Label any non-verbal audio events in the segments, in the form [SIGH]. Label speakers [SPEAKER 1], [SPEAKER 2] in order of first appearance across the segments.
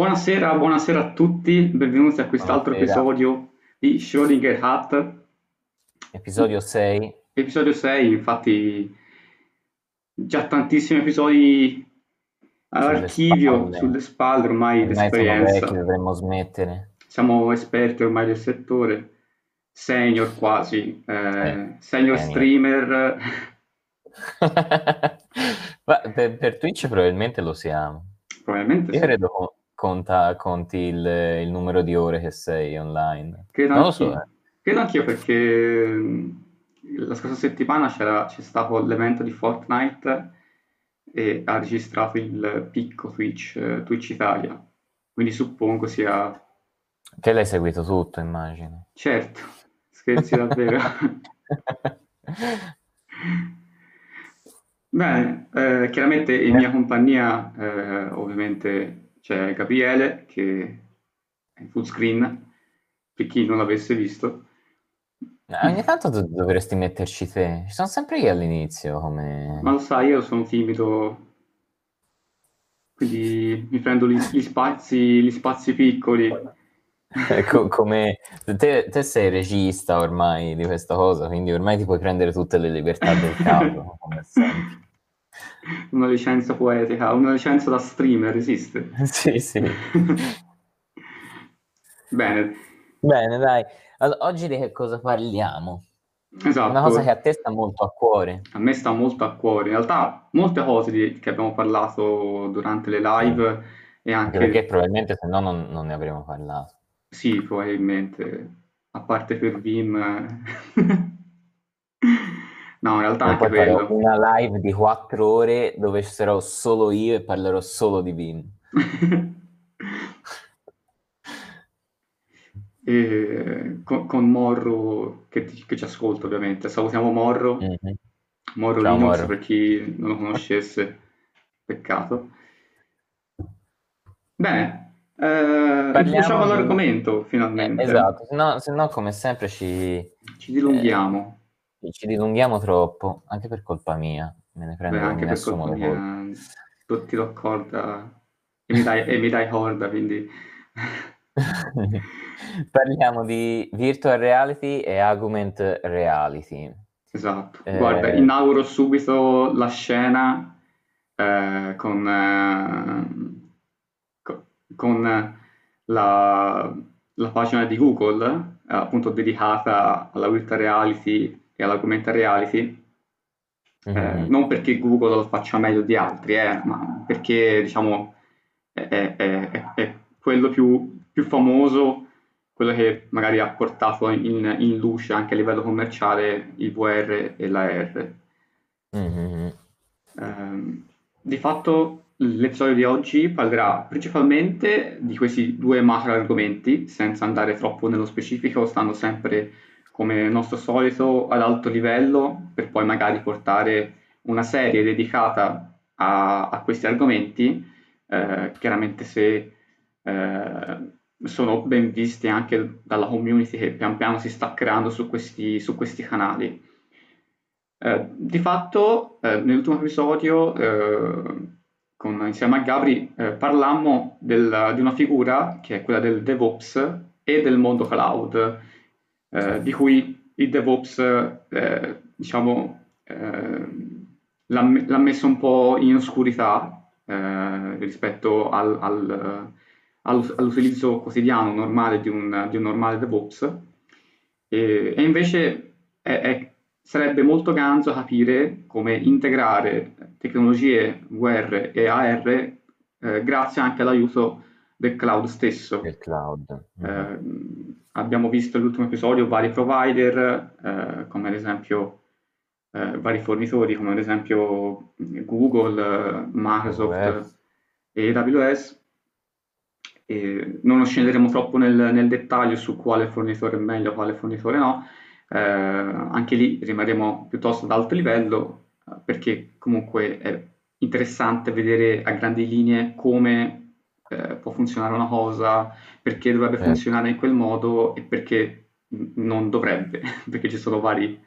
[SPEAKER 1] Buonasera, buonasera a tutti, benvenuti a quest'altro
[SPEAKER 2] Buonasera.
[SPEAKER 1] episodio di Schrödinger Hat,
[SPEAKER 2] Episodio 6.
[SPEAKER 1] episodio 6, infatti già tantissimi episodi
[SPEAKER 2] Sulle
[SPEAKER 1] all'archivio,
[SPEAKER 2] spalle.
[SPEAKER 1] sulle spalle ormai
[SPEAKER 2] Ormai sono vecchi, dovremmo smettere.
[SPEAKER 1] Siamo esperti ormai del settore, senior quasi, eh, senior
[SPEAKER 2] Senior.
[SPEAKER 1] streamer, [LAUGHS]
[SPEAKER 2] Ma per, per Twitch probabilmente lo siamo.
[SPEAKER 1] probabilmente
[SPEAKER 2] Io
[SPEAKER 1] sì.
[SPEAKER 2] credo conta, conti il, il numero di ore che sei online.
[SPEAKER 1] Credo
[SPEAKER 2] Non lo so,
[SPEAKER 1] anch'io,
[SPEAKER 2] eh.
[SPEAKER 1] credo anch'io perché la scorsa settimana c'era, c'è stato l'evento di Fortnite e ha registrato il picco Twitch, Twitch Italia, quindi suppongo sia...
[SPEAKER 2] Te l'hai seguito tutto, immagino.
[SPEAKER 1] Certo, scherzi davvero. [LAUGHS] Bene, eh, chiaramente in mia compagnia eh, ovviamente c'è Gabriele che è in full screen, per chi non l'avesse visto.
[SPEAKER 2] Ogni tanto do- dovresti metterci te. Ci sono sempre io all'inizio, come...
[SPEAKER 1] Ma lo sai, io sono timido, quindi mi prendo gli, gli spazi, gli spazi piccoli. [LAUGHS]
[SPEAKER 2] Co- come te, te sei regista ormai di questa cosa, quindi ormai ti puoi prendere tutte le libertà del caso, come sempre.
[SPEAKER 1] Una licenza poetica, una licenza da streamer esiste. [LAUGHS]
[SPEAKER 2] Sì, sì. [LAUGHS]
[SPEAKER 1] Bene,
[SPEAKER 2] Bene, dai. Allora, oggi di che cosa parliamo?
[SPEAKER 1] esatto.
[SPEAKER 2] Una cosa che a te sta molto a cuore.
[SPEAKER 1] A me sta molto a cuore. In realtà, molte cose di- che abbiamo parlato durante le live e
[SPEAKER 2] Anche
[SPEAKER 1] anche,
[SPEAKER 2] perché probabilmente se no non, non ne avremmo parlato.
[SPEAKER 1] sì, probabilmente, a parte per Vim, [LAUGHS] no, in realtà anche quello.
[SPEAKER 2] una live di quattro ore dove sarò solo io e parlerò solo di Vim. [LAUGHS]
[SPEAKER 1] E con, con Morro che, che ci ascolta ovviamente. Salutiamo Morro,
[SPEAKER 2] Mhm.
[SPEAKER 1] Morro
[SPEAKER 2] Ciao,
[SPEAKER 1] Linux
[SPEAKER 2] Morro.
[SPEAKER 1] per chi non lo conoscesse, peccato. Bene, eh,
[SPEAKER 2] Parliamo
[SPEAKER 1] l'argomento
[SPEAKER 2] Eh,
[SPEAKER 1] finalmente.
[SPEAKER 2] esatto, se no, se no, come sempre ci,
[SPEAKER 1] Ci dilunghiamo.
[SPEAKER 2] eh, ci dilunghiamo troppo, anche per colpa mia. Me ne prendo,
[SPEAKER 1] Beh, anche per colpa mia, tu- ti do corda e mi dai, e mi dai corda, quindi... [LAUGHS]
[SPEAKER 2] Parliamo di virtual reality e augmented reality.
[SPEAKER 1] Esatto,
[SPEAKER 2] Eh,
[SPEAKER 1] guarda, inauguro subito la scena eh, con, eh, co- con la, la pagina di Google, eh, appunto dedicata alla virtual reality e all'augmented reality, eh,
[SPEAKER 2] Mhm.
[SPEAKER 1] non perché Google lo faccia meglio di altri, eh, ma perché diciamo è, è- è- è quello più, più famoso, quello che magari ha portato in, in luce anche a livello commerciale il VR e l'AR.
[SPEAKER 2] Mhm.
[SPEAKER 1] Ehm, di fatto l'episodio di oggi parlerà principalmente di questi due macro argomenti, senza andare troppo nello specifico, stando sempre come nostro solito ad alto livello, per poi magari portare una serie dedicata a, a questi argomenti, eh, chiaramente se eh, sono ben visti anche dalla community che pian piano si sta creando su questi, su questi canali. Eh, di fatto, eh, nell'ultimo episodio, eh, con- insieme a Gabri, eh, parlammo del- di una figura che è quella del DevOps e del mondo cloud, eh, di cui il DevOps, eh, diciamo, eh, l'ha, l'ha messo un po' in oscurità eh, rispetto al- al- all'utilizzo quotidiano normale di un, di un normale DevOps. E, e invece è- è- sarebbe molto ganzo capire come integrare tecnologie VR e AR eh, grazie anche all'aiuto del cloud stesso.
[SPEAKER 2] Del cloud. Mhm.
[SPEAKER 1] Eh, abbiamo visto nell'ultimo episodio vari provider, eh, come ad esempio eh, vari fornitori, come ad esempio Google, eh, Microsoft e AWS. E non scenderemo troppo nel, nel dettaglio su quale fornitore è meglio, quale fornitore no. Eh, anche lì rimarremo piuttosto ad alto livello, eh, perché comunque è interessante vedere a grandi linee come eh, può funzionare una cosa, perché dovrebbe
[SPEAKER 2] Certo.
[SPEAKER 1] funzionare in quel modo e perché non dovrebbe, [LAUGHS] perché ci sono vari-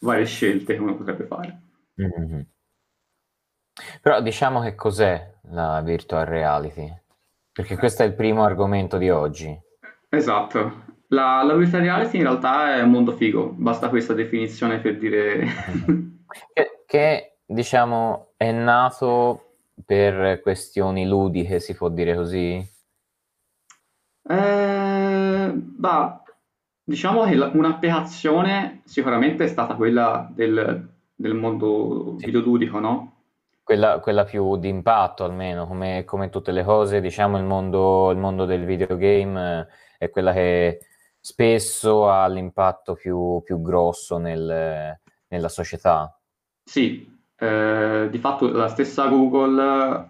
[SPEAKER 1] varie scelte che uno potrebbe fare.
[SPEAKER 2] Mhm. Però diciamo che cos'è la virtual reality? Perché questo è il primo argomento di oggi.
[SPEAKER 1] Esatto. La, la virtual reality in realtà è un mondo figo, basta questa definizione per dire...
[SPEAKER 2] che, che, diciamo, è nato per questioni ludiche, si può dire così?
[SPEAKER 1] Eh, bah, diciamo che la- un'applicazione sicuramente è stata quella del, del mondo
[SPEAKER 2] Sì.
[SPEAKER 1] videoludico, no?
[SPEAKER 2] Quella, quella più d'impatto almeno, come, come tutte le cose, diciamo il mondo, il mondo del videogame eh, è quella che spesso ha l'impatto più, più grosso nel- nella società.
[SPEAKER 1] Sì, eh, di fatto la stessa Google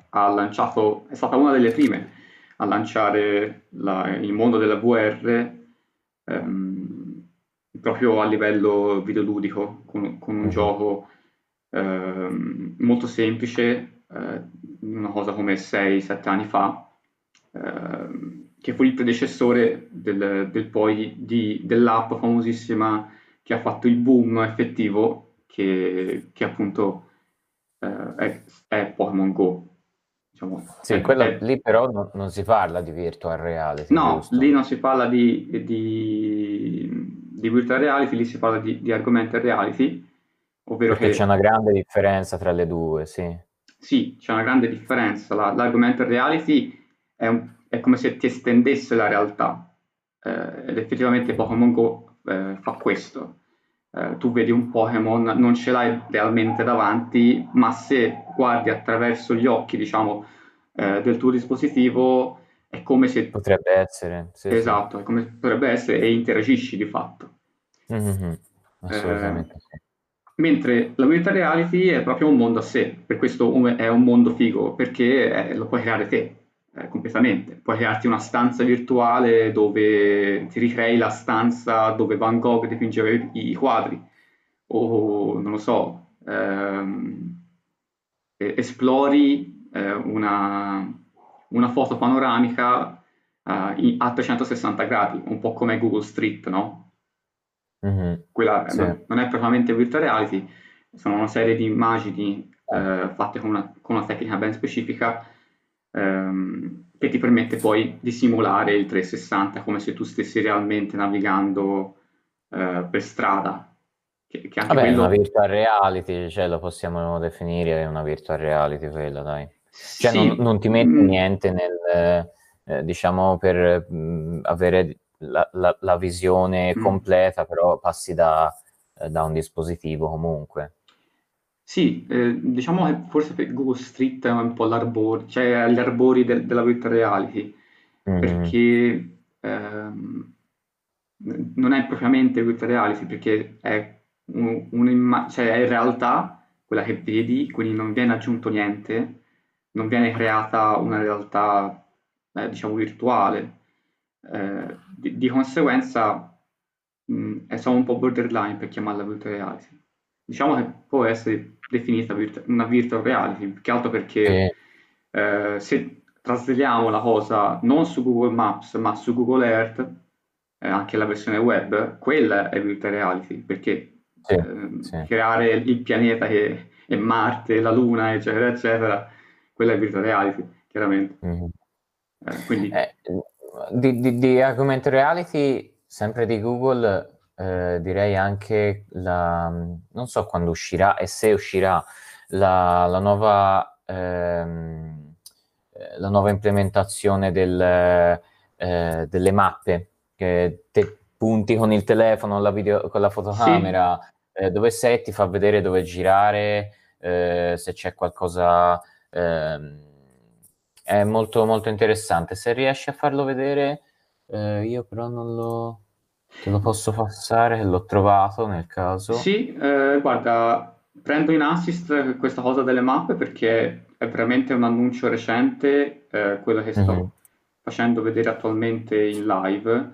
[SPEAKER 1] ha lanciato, è stata una delle prime a lanciare la- il mondo della VR ehm, proprio a livello videoludico, con, con un
[SPEAKER 2] Mhm.
[SPEAKER 1] gioco ehm, molto semplice, eh, una cosa come 6-7 anni fa, ehm, che fu il predecessore del, del poi di- dell'app famosissima che ha fatto il boom effettivo, che, che appunto eh, è, è Pokémon Go. Diciamo,
[SPEAKER 2] Sì,
[SPEAKER 1] è- è-
[SPEAKER 2] lì però non, non si parla di virtual reality,
[SPEAKER 1] No,
[SPEAKER 2] giusto?
[SPEAKER 1] lì non si parla di, di, di virtual reality, lì si parla di, di augmented reality, ovvero
[SPEAKER 2] Perché
[SPEAKER 1] che
[SPEAKER 2] c'è una grande differenza tra le due, sì.
[SPEAKER 1] sì, c'è una grande differenza. La- l'augmented reality è, un- è come se ti estendesse la realtà, eh, ed effettivamente Pokémon Go eh, fa questo. Eh, tu vedi un Pokémon, non ce l'hai realmente davanti, ma se guardi attraverso gli occhi, diciamo, eh, del tuo dispositivo, è come se
[SPEAKER 2] Potrebbe essere, sì, sì.
[SPEAKER 1] Esatto, è come potrebbe essere e interagisci di fatto.
[SPEAKER 2] Mhm, Assolutamente sì.
[SPEAKER 1] Mentre la virtual reality è proprio un mondo a sé, per questo è un mondo figo, perché eh, lo puoi creare te, eh, completamente. Puoi crearti una stanza virtuale dove ti ricrei la stanza dove Van Gogh dipingeva i, i quadri, o non lo so, ehm, esplori eh, una, una foto panoramica eh, in- a 360 gradi, un po' come Google Street, no?
[SPEAKER 2] Mhm,
[SPEAKER 1] quella
[SPEAKER 2] Sì.
[SPEAKER 1] non, non è propriamente virtual reality, sono una serie di immagini eh, fatte con una, con una tecnica ben specifica ehm, che ti permette poi di simulare il 360 come se tu stessi realmente navigando eh, per strada. Che, che anche
[SPEAKER 2] Vabbè,
[SPEAKER 1] quello...
[SPEAKER 2] una virtual reality, cioè lo possiamo definire una virtual reality quella, dai. Cioè
[SPEAKER 1] Sì,
[SPEAKER 2] non, non ti metti
[SPEAKER 1] mm,
[SPEAKER 2] niente nel, eh, diciamo, per mh, avere la, la- la visione
[SPEAKER 1] Mm.
[SPEAKER 2] completa, però passi da, eh, da un dispositivo comunque.
[SPEAKER 1] Sì, eh, diciamo che forse per Google Street è un po' l'arbor, cioè agli arbori del- della virtual reality,
[SPEAKER 2] Mhm.
[SPEAKER 1] perché ehm, non è propriamente virtual reality, perché è, un- un'imma- cioè è in realtà quella che vedi, quindi non viene aggiunto niente, non viene creata una realtà, eh, diciamo, virtuale. Eh, di, di conseguenza mh, è solo un po' borderline per chiamarla virtual reality. Diciamo che può essere definita virt- una virtual reality, più che altro perché
[SPEAKER 2] Sì.
[SPEAKER 1] eh, se trasliamo la cosa non su Google Maps ma su Google Earth, eh, anche la versione web, quella è virtual reality, perché
[SPEAKER 2] Sì,
[SPEAKER 1] ehm,
[SPEAKER 2] sì.
[SPEAKER 1] creare il pianeta che è Marte, la Luna, eccetera, eccetera, quella è virtual reality, chiaramente.
[SPEAKER 2] Mhm.
[SPEAKER 1] Eh, quindi
[SPEAKER 2] Eh, di, di, di augmented reality, sempre di Google, eh, direi anche la, non so quando uscirà e se uscirà la, la nuova, ehm, eh, la nuova implementazione del, eh, delle mappe che te punti con il telefono, la video, con la fotocamera, eh, dove sei, ti fa vedere dove girare, eh, se c'è qualcosa. ehm, è molto, molto interessante. Se riesci a farlo vedere, eh, io però non lo. Te lo posso passare, che l'ho trovato nel caso.
[SPEAKER 1] Sì, eh, guarda, prendo in assist questa cosa delle mappe perché è veramente un annuncio recente, eh, quello che sto
[SPEAKER 2] Mhm.
[SPEAKER 1] facendo vedere attualmente in live,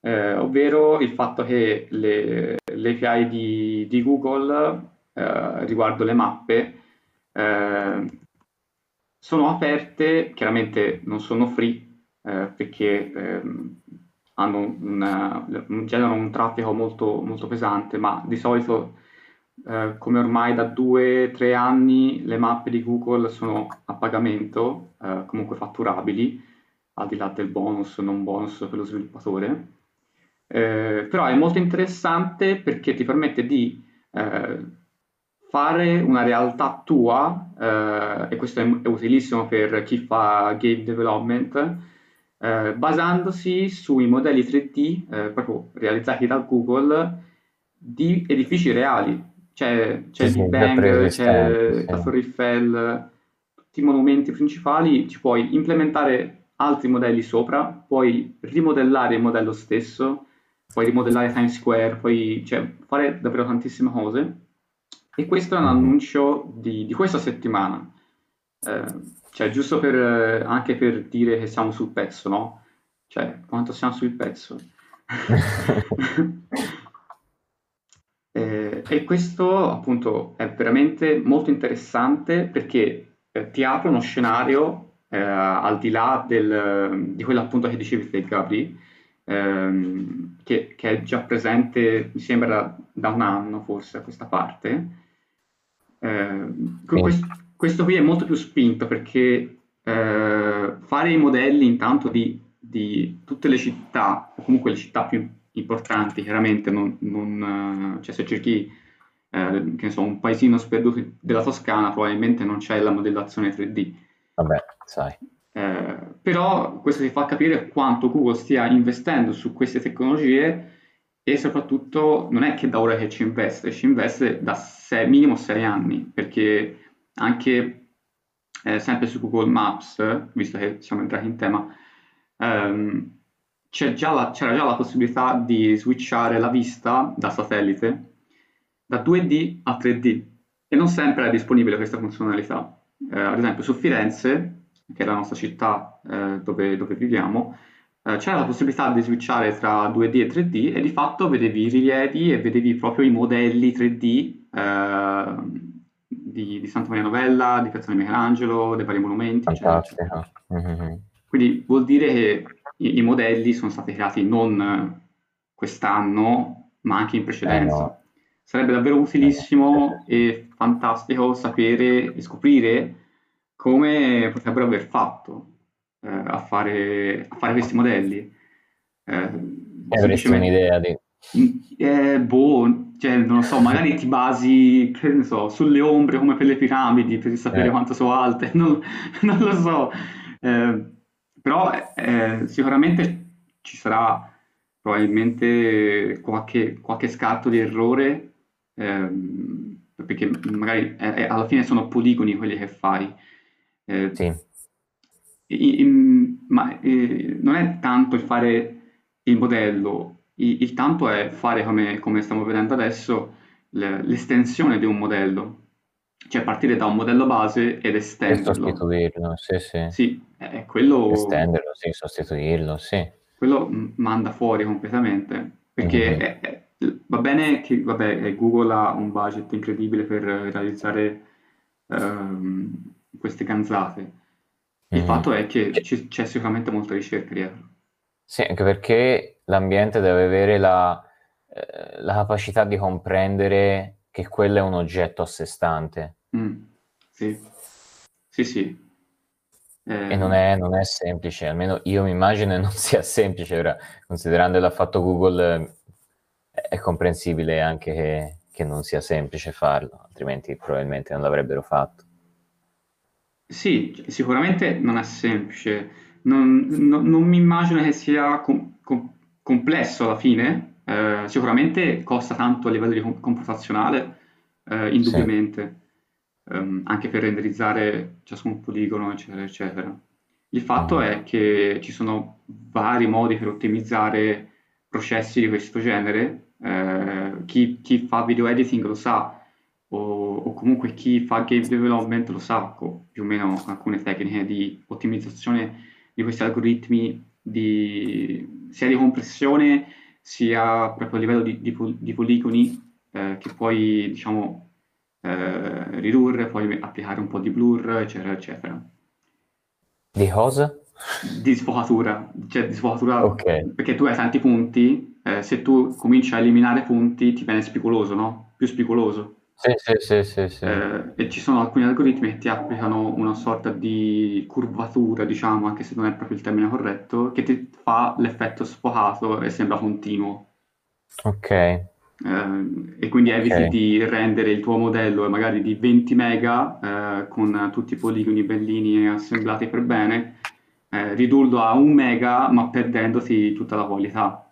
[SPEAKER 1] eh, ovvero il fatto che le, le API di, di Google eh, riguardo le mappe eh, sono aperte, chiaramente non sono free eh, perché ehm, hanno una- generano un traffico molto, molto pesante, ma di solito, eh, come ormai da due o tre anni, le mappe di Google sono a pagamento, eh, comunque fatturabili, al di là del bonus o non bonus per lo sviluppatore. Eh, però è molto interessante perché ti permette di eh, fare una realtà tua, eh, e questo è, è, utilissimo per chi fa game development, eh, basandosi sui modelli 3D eh, proprio realizzati da Google di edifici reali. C'è, c'è sì, Big Bang, c'è la Torre Eiffel, tutti i monumenti principali, ci puoi implementare altri modelli sopra, puoi rimodellare il modello stesso, puoi rimodellare Times Square, puoi cioè, fare davvero tantissime cose. E questo è un annuncio di, di questa settimana. Eh, cioè, giusto per, eh, anche per dire che siamo sul pezzo, no? Cioè, quanto siamo sul pezzo. [LAUGHS] eh, e questo, appunto, è veramente molto interessante perché eh, ti apre uno scenario eh, al di là del, di quello appunto che dicevi te, Gabri, ehm, che, che, è già presente, mi sembra, da un anno forse a questa parte. Eh, questo, questo, qui è molto più spinto perché eh, fare i modelli intanto di, di, tutte le città, o comunque le città più importanti, chiaramente, non, non, cioè se cerchi eh, che so, un paesino sperduto della Toscana, probabilmente non c'è la modellazione 3D.
[SPEAKER 2] Vabbè, sai.
[SPEAKER 1] Eh, però questo ti fa capire quanto Google stia investendo su queste tecnologie e soprattutto non è che da ora che ci investe, ci investe da sei, minimo sei anni, perché anche eh, sempre su Google Maps, visto che siamo entrati in tema, ehm, già c'era già la possibilità di switchare la vista da satellite da 2D a 3D e non sempre è disponibile questa funzionalità. Eh, ad esempio su Firenze che è la nostra città eh, dove, dove, viviamo, eh, c'era la possibilità di switchare tra 2D e 3D e di fatto vedevi i rilievi e vedevi proprio i modelli 3D eh, di, di, Santa Maria Novella, di Piazza di Michelangelo, dei vari monumenti. Eccetera. Mm-hmm. Quindi vuol dire che i, i, modelli sono stati creati non quest'anno, ma anche in precedenza. Eh no. Sarebbe davvero utilissimo e fantastico sapere e scoprire come potrebbero aver fatto eh, a, fare, a, fare, questi modelli.
[SPEAKER 2] Eh, avresti un'idea di...
[SPEAKER 1] Eh, boh, cioè, non lo so, magari [LAUGHS] ti basi, che ne so, sulle ombre come per le piramidi per sapere eh. quanto sono alte, non, non lo so. Eh, però eh, sicuramente ci sarà probabilmente qualche, qualche scatto di errore, ehm, perché magari alla fine sono poligoni quelli che fai. Eh, sì. in, ma eh, non è tanto il fare il modello, il, il tanto è fare come, come stiamo vedendo adesso le, l'estensione di un modello, cioè partire da un modello base ed estenderlo.
[SPEAKER 2] E sostituirlo, sì, sì.
[SPEAKER 1] Sì, è quello...
[SPEAKER 2] Estenderlo, sì, sostituirlo, sì.
[SPEAKER 1] Quello manda fuori completamente, perché mm-hmm. è, è, va bene che vabbè, Google ha un budget incredibile per realizzare um, queste ganzate. Il mm. fatto è che c- c'è sicuramente molta ricerca dietro.
[SPEAKER 2] Sì, anche perché l'ambiente deve avere la, eh, la, capacità di comprendere che quello è un oggetto a sé stante.
[SPEAKER 1] Mm. Sì, sì, sì.
[SPEAKER 2] Eh... E non è, non è, semplice, almeno io mi immagino che non [LAUGHS] sia semplice, ora, considerando l'ha fatto Google, è comprensibile anche che, che non sia semplice farlo, altrimenti probabilmente non l'avrebbero fatto.
[SPEAKER 1] Sì, sicuramente non è semplice. Non, no- non mi immagino che sia com- com- complesso alla fine. Eh, sicuramente costa tanto a livello computazionale, eh, Sì. indubbiamente, ehm, anche per renderizzare ciascun poligono, eccetera, eccetera. Il fatto è che ci sono vari modi per ottimizzare processi di questo genere. Eh, chi, chi fa video editing lo sa, o, o, comunque chi fa game development lo sa più o meno alcune tecniche di ottimizzazione di questi algoritmi di, sia di compressione sia proprio a livello di, di, di poligoni eh, che puoi diciamo eh, ridurre, puoi applicare un po' di blur eccetera eccetera.
[SPEAKER 2] Di cosa?
[SPEAKER 1] Di sfocatura, cioè di sfocatura okay. perché tu hai tanti punti, eh, se tu cominci a eliminare punti ti viene spigoloso, no? Più spigoloso.
[SPEAKER 2] Sì, sì, sì, sì, sì.
[SPEAKER 1] Eh, e ci sono alcuni algoritmi che ti applicano una sorta di curvatura, diciamo, anche se non è proprio il termine corretto, che ti fa l'effetto sfocato e sembra continuo.
[SPEAKER 2] Ok.
[SPEAKER 1] Eh, e quindi eviti
[SPEAKER 2] Ok.
[SPEAKER 1] di rendere il tuo modello magari di 20 mega eh, con tutti i poligoni bellini e assemblati per bene, eh, ridurlo a un mega ma perdendoti tutta la qualità.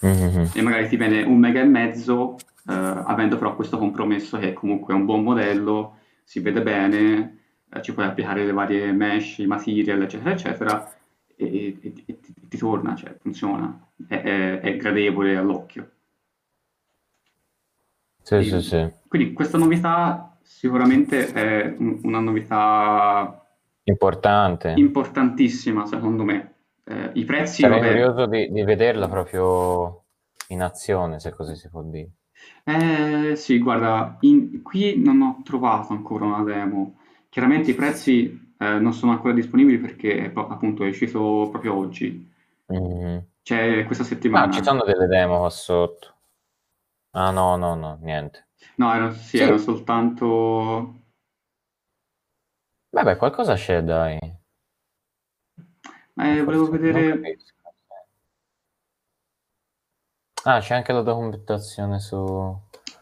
[SPEAKER 2] Mhm.
[SPEAKER 1] E magari ti viene un mega e mezzo, avendo però questo compromesso che comunque è un buon modello, si vede bene, eh, ci puoi applicare le varie mesh, i material, eccetera, eccetera, e, e- e ti, ti torna, cioè funziona, è, è- è gradevole all'occhio.
[SPEAKER 2] Sì,
[SPEAKER 1] E
[SPEAKER 2] sì, sì.
[SPEAKER 1] quindi questa novità sicuramente è un- una novità
[SPEAKER 2] Importante.
[SPEAKER 1] importantissima, secondo me. Eh, I prezzi,
[SPEAKER 2] Sarei
[SPEAKER 1] vabbè,
[SPEAKER 2] curioso di, di vederla proprio in azione, se così si può dire.
[SPEAKER 1] Eh, sì, guarda, in- qui non ho trovato ancora una demo. Chiaramente i prezzi eh, non sono ancora disponibili perché pro- appunto è uscito proprio oggi.
[SPEAKER 2] Mhm.
[SPEAKER 1] C'è questa
[SPEAKER 2] Ah, ci
[SPEAKER 1] settimana.
[SPEAKER 2] sono delle demo qua sotto. Ah, no, no, no, niente.
[SPEAKER 1] No, erano, sì,
[SPEAKER 2] Sì,
[SPEAKER 1] erano soltanto...
[SPEAKER 2] vabbè, qualcosa c'è, dai.
[SPEAKER 1] Eh, volevo
[SPEAKER 2] Forse non
[SPEAKER 1] vedere...
[SPEAKER 2] capisco. Ah, c'è anche la documentazione su...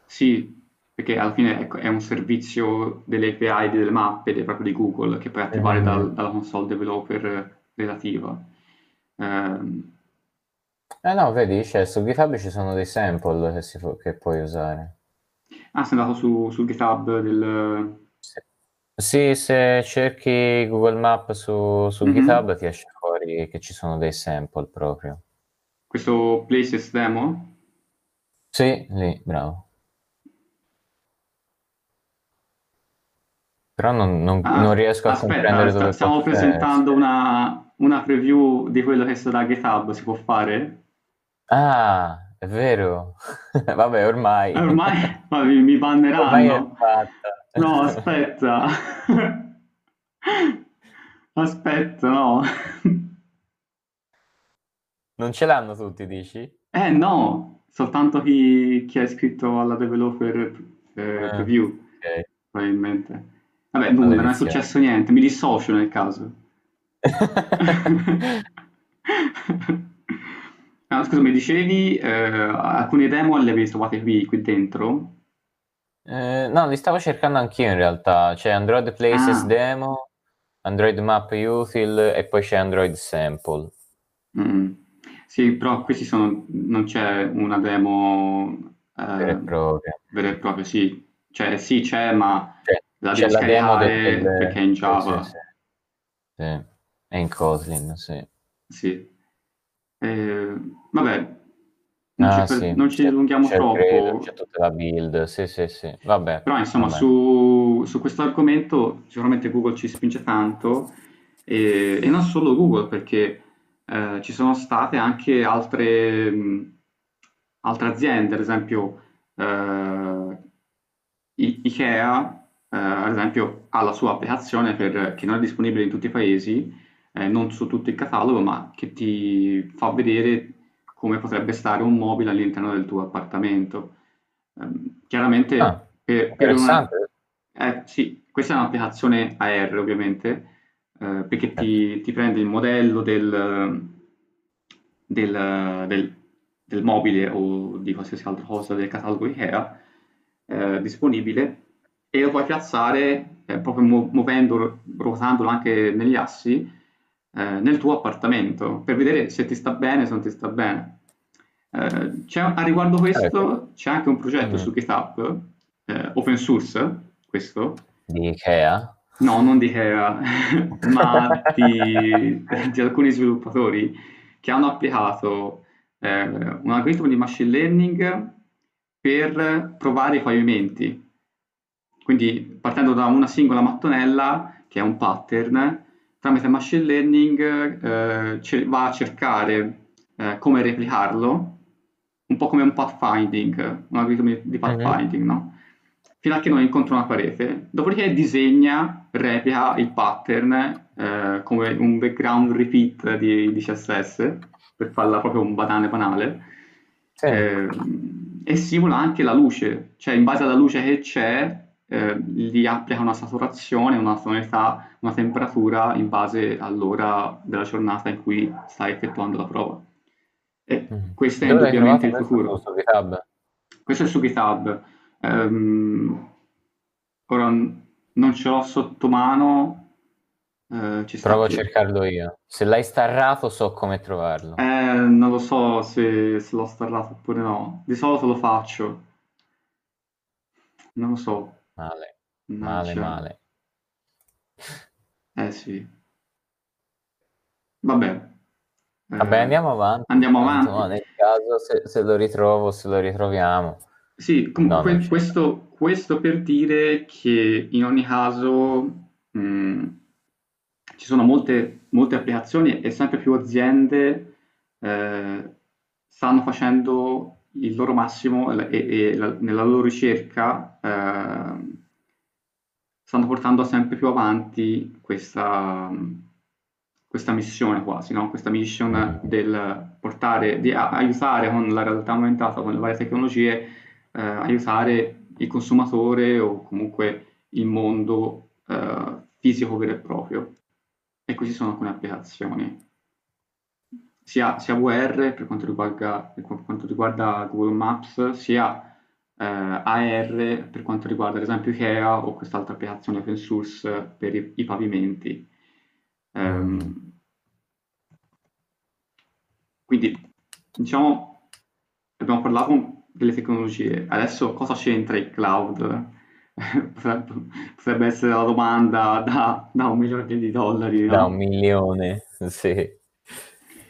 [SPEAKER 1] Sì, perché alla fine ecco, è un servizio delle API delle mappe, proprio di Google, che puoi attivare
[SPEAKER 2] Mhm.
[SPEAKER 1] dal- dalla console developer relativa. Ehm,
[SPEAKER 2] Eh no, vedi, c'è, su GitHub ci sono dei sample che, si fu- che puoi usare.
[SPEAKER 1] ah, sei andato su, sul GitHub del...
[SPEAKER 2] Sì, se cerchi Google Map su, su
[SPEAKER 1] Mhm.
[SPEAKER 2] GitHub ti esce fuori che ci sono dei sample proprio.
[SPEAKER 1] Questo Places Demo?
[SPEAKER 2] Sì, lì, bravo. Però non, non-
[SPEAKER 1] Ah,
[SPEAKER 2] non riesco a
[SPEAKER 1] aspetta,
[SPEAKER 2] comprendere
[SPEAKER 1] sta-
[SPEAKER 2] dove
[SPEAKER 1] stiamo presentando una, una preview di quello che sarà GitHub, si può fare?
[SPEAKER 2] Ah, è vero. [LAUGHS] Vabbè, ormai.
[SPEAKER 1] Eh, ormai ma mi, mi
[SPEAKER 2] Ormai è
[SPEAKER 1] banneranno.
[SPEAKER 2] fatta.
[SPEAKER 1] No, aspetta. [LAUGHS] Aspetta, no.
[SPEAKER 2] Non ce l'hanno tutti, dici?
[SPEAKER 1] Eh no, soltanto chi, chi è iscritto alla developer eh,
[SPEAKER 2] Ah,
[SPEAKER 1] preview,
[SPEAKER 2] ok.
[SPEAKER 1] probabilmente. Vabbè, nulla, non è successo niente, mi dissocio nel caso. [LAUGHS] Ah, scusa, mi dicevi, eh, alcune demo le avevi trovate qui, qui dentro?
[SPEAKER 2] Eh, no, li stavo cercando anch'io in realtà. C'è Android Places
[SPEAKER 1] Ah,
[SPEAKER 2] Demo, Android Map Util e poi c'è Android Sample.
[SPEAKER 1] mm. Sì, però qui ci sono, non c'è una demo
[SPEAKER 2] Vero e
[SPEAKER 1] eh,
[SPEAKER 2] proprio.
[SPEAKER 1] vera e propria, sì. Cioè, sì, c'è, ma
[SPEAKER 2] C'è,
[SPEAKER 1] la
[SPEAKER 2] c'è
[SPEAKER 1] devi
[SPEAKER 2] la demo del, del-
[SPEAKER 1] perché è in Java.
[SPEAKER 2] sì, sì. Sì. È in Kotlin, sì.
[SPEAKER 1] Sì. Eh, vabbè, non ci,
[SPEAKER 2] Ah,
[SPEAKER 1] per-
[SPEAKER 2] sì,
[SPEAKER 1] non ci dilunghiamo troppo.
[SPEAKER 2] c'è tutta la build, sì, sì, sì. Vabbè,
[SPEAKER 1] Però insomma
[SPEAKER 2] vabbè.
[SPEAKER 1] su, su questo argomento sicuramente Google ci spinge tanto e, e non solo Google perché eh, ci sono state anche altre, mh, altre aziende, ad esempio eh, I- Ikea eh, ad esempio ha la sua applicazione per- che non è disponibile in tutti i paesi, eh, non su tutto il catalogo, ma che ti fa vedere come potrebbe stare un mobile all'interno del tuo appartamento. Ehm, chiaramente
[SPEAKER 2] Ah,
[SPEAKER 1] per, per una... eh, sì, questa è un'applicazione AR ovviamente, eh, perché
[SPEAKER 2] Certo.
[SPEAKER 1] ti, ti prende il modello del, del, del- del mobile o di qualsiasi altra cosa del catalogo IKEA eh, disponibile e lo puoi piazzare eh, proprio mu- muovendo, ruotandolo anche negli assi eh, nel tuo appartamento per vedere se ti sta bene, se non ti sta bene. Eh, a riguardo questo c'è anche un progetto
[SPEAKER 2] Mm.
[SPEAKER 1] su GitHub, eh, open source, questo,
[SPEAKER 2] Di Ikea?
[SPEAKER 1] No, non di Ikea, [LAUGHS] ma di, di alcuni sviluppatori che hanno applicato eh, un algoritmo di machine learning per provare i pavimenti. Quindi partendo da una singola mattonella, che è un pattern, tramite machine learning eh, va a cercare eh, come replicarlo, un po' come un pathfinding, un algoritmo di di pathfinding, no? Fino a che non incontra una parete. Dopodiché disegna, replica il pattern eh, come un background repeat di, di CSS, per farla proprio un banale banale.
[SPEAKER 2] Sì.
[SPEAKER 1] Eh, e simula anche la luce, cioè in base alla luce che c'è, eh, gli applica una saturazione, una tonalità, una temperatura in base all'ora della giornata in cui stai effettuando la prova. E mm. questo è Dove indubbiamente il futuro. Su GitHub? Questo è su GitHub. Um, ora non ce l'ho sotto mano.
[SPEAKER 2] Uh, Provo a cercarlo io. Se l'hai starrato so come trovarlo.
[SPEAKER 1] Eh, non lo so se, se l'ho starrato oppure no. Di solito lo faccio. Non lo so.
[SPEAKER 2] Male, male, male.
[SPEAKER 1] Eh sì. Vabbè.
[SPEAKER 2] Vabbè, eh, andiamo avanti.
[SPEAKER 1] Andiamo avanti.
[SPEAKER 2] No, nel caso se, se, lo ritrovo, se lo ritroviamo.
[SPEAKER 1] Sì, comunque no, questo, questo, per dire che in ogni caso mh, mm, ci sono molte, molte, applicazioni e sempre più aziende eh, stanno facendo il loro massimo e, e la, nella loro ricerca eh, stanno portando sempre più avanti questa, questa missione quasi, no? questa mission del portare, di aiutare con la realtà aumentata, con le varie tecnologie, eh, aiutare il consumatore o comunque il mondo eh, fisico vero e proprio. E queste sono alcune applicazioni sia, sia VR per quanto, riguarda, per quanto riguarda Google Maps, sia eh, AR per quanto riguarda ad esempio IKEA o quest'altra applicazione open source per i, i pavimenti. Um, quindi, diciamo, abbiamo parlato delle tecnologie, adesso cosa c'entra il cloud? [LAUGHS] potrebbe, essere la domanda da, da un milione di dollari.
[SPEAKER 2] No? Da un milione, sì.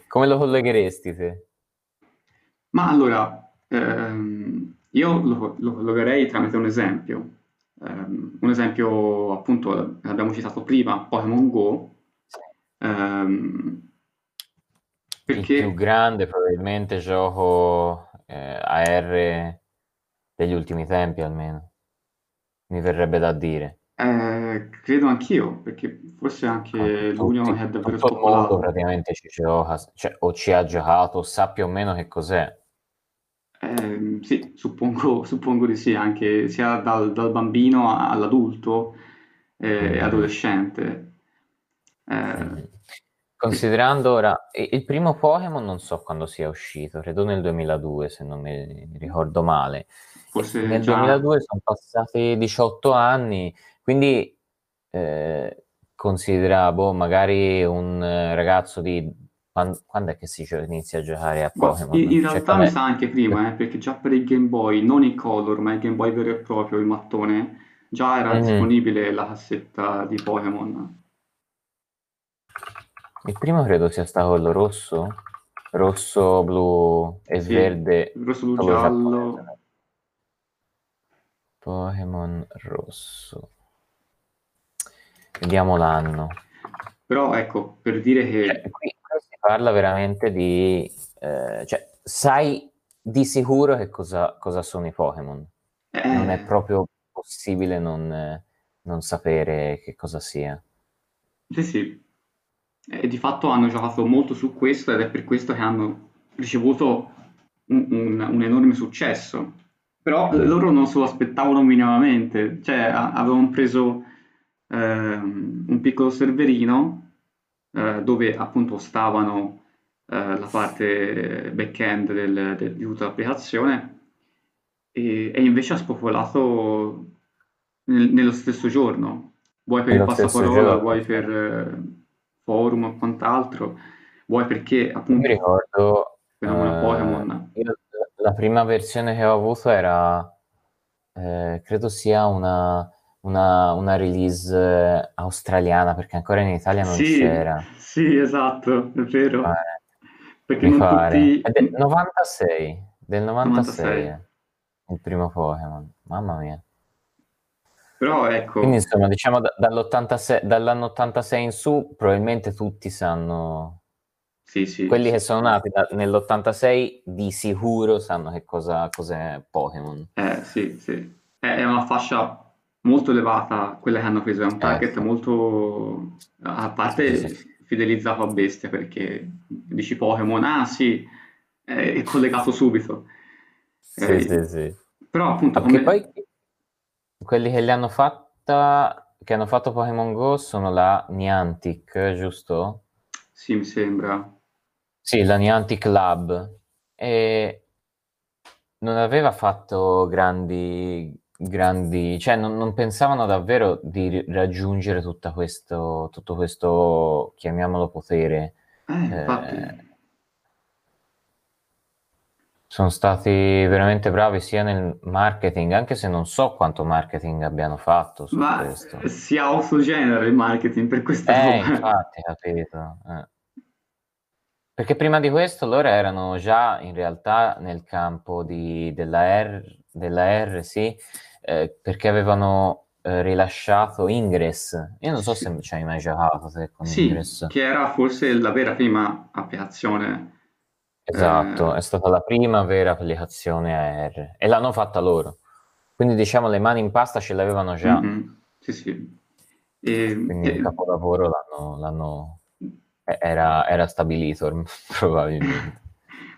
[SPEAKER 2] Come lo collegheresti te?
[SPEAKER 1] Ma allora, ehm, io lo, lo, collegherei tramite un esempio. Um, un esempio, appunto, l'abbiamo citato prima, Pokémon Go. Um,
[SPEAKER 2] perché... Il più grande probabilmente gioco eh, AR degli ultimi tempi almeno, mi verrebbe da dire.
[SPEAKER 1] Eh, credo anch'io, perché forse anche l'unico che è davvero tutto il mondo
[SPEAKER 2] praticamente ci gioca, cioè, o ci ha giocato, sa più o meno che cos'è.
[SPEAKER 1] Eh, sì, suppongo, [LAUGHS] suppongo di sì, anche sia dal, dal bambino all'adulto e mm. adolescente.
[SPEAKER 2] Eh, mm. Considerando ora, il primo Pokémon non so quando sia uscito, credo nel 2002 se non mi ricordo male. Forse nel già... 2002 sono passati 18 anni, quindi eh, considera, boh, magari un eh, ragazzo di... Quando, quando, è che si inizia a giocare a Pokémon?
[SPEAKER 1] In, in realtà mi sa anche prima, eh, perché già per il Game Boy, non il Color, ma il Game Boy vero e proprio, il mattone, già era mm-hmm. disponibile la cassetta di Pokémon.
[SPEAKER 2] Il primo credo sia stato quello rosso, rosso, blu e sì, verde.
[SPEAKER 1] Rosso, blu, giallo.
[SPEAKER 2] Pokémon rosso. Vediamo l'anno.
[SPEAKER 1] Però ecco, per dire che...
[SPEAKER 2] Cioè, qui, si parla veramente di... Eh, cioè, sai di sicuro che cosa, cosa sono i Pokémon. Eh... Non è proprio possibile non, non, sapere che cosa sia.
[SPEAKER 1] Sì, sì. E di fatto hanno giocato molto su questo ed è per questo che hanno ricevuto un, un, un enorme successo. Però loro non se lo aspettavano minimamente, cioè avevano preso ehm, un piccolo serverino eh, dove appunto stavano eh, la parte back-end del, del, di tutta l'applicazione e, e, invece ha spopolato nel, nello stesso giorno, vuoi per nello il passaparola, vuoi per eh, forum o quant'altro, vuoi perché appunto...
[SPEAKER 2] Mi ricordo... Fenomeno Pokémon. Io, la prima versione che ho avuto era... Eh, credo sia una una, una release eh, australiana perché ancora in Italia non
[SPEAKER 1] Sì,
[SPEAKER 2] c'era.
[SPEAKER 1] sì, esatto, è vero.
[SPEAKER 2] Pare. Perché Mi non pare. tutti... È del 96, del 96 96. il primo Pokémon, mamma mia.
[SPEAKER 1] Però ecco,
[SPEAKER 2] Quindi insomma, diciamo da- dall'86 dall'anno 86 in su, probabilmente tutti sanno,
[SPEAKER 1] sì, sì,
[SPEAKER 2] quelli che sono nati da- nell'86 di sicuro sanno che cosa, cos'è Pokémon.
[SPEAKER 1] eh, sì, sì. È una fascia molto elevata, quella che hanno preso è un target eh. molto, a parte sì, sì. fidelizzato a bestia, perché dici Pokémon, ah sì, è collegato subito.
[SPEAKER 2] Sì, eh, sì, sì.
[SPEAKER 1] Però appunto... Come...
[SPEAKER 2] poi quelli che li hanno fatta, che hanno fatto Pokémon Go sono la Niantic, giusto?
[SPEAKER 1] Sì, mi sembra.
[SPEAKER 2] Sì, la Niantic Lab. E non aveva fatto grandi, grandi, cioè non, non pensavano davvero di raggiungere tutto questo, tutto questo, chiamiamolo potere.
[SPEAKER 1] Eh, infatti.
[SPEAKER 2] Eh, sono stati veramente bravi sia nel marketing, anche se non so quanto marketing abbiano fatto su
[SPEAKER 1] Ma
[SPEAKER 2] questo.
[SPEAKER 1] si autogenera il marketing per questa
[SPEAKER 2] eh, roba. infatti, capito. Eh. Perché prima di questo loro erano già in realtà nel campo di, della, R, della R, sì, eh, perché avevano eh, rilasciato Ingress. Io non so se ci hai mai giocato te con
[SPEAKER 1] sì,
[SPEAKER 2] Ingress.
[SPEAKER 1] che era forse la vera prima applicazione
[SPEAKER 2] Esatto, eh, è stata la prima vera applicazione AR e l'hanno fatta loro. Quindi diciamo le mani in pasta ce l'avevano già.
[SPEAKER 1] Mm-hmm. Sì, sì.
[SPEAKER 2] E, Quindi e... il capolavoro l'hanno, l'hanno... Era, era, stabilito [LAUGHS] probabilmente.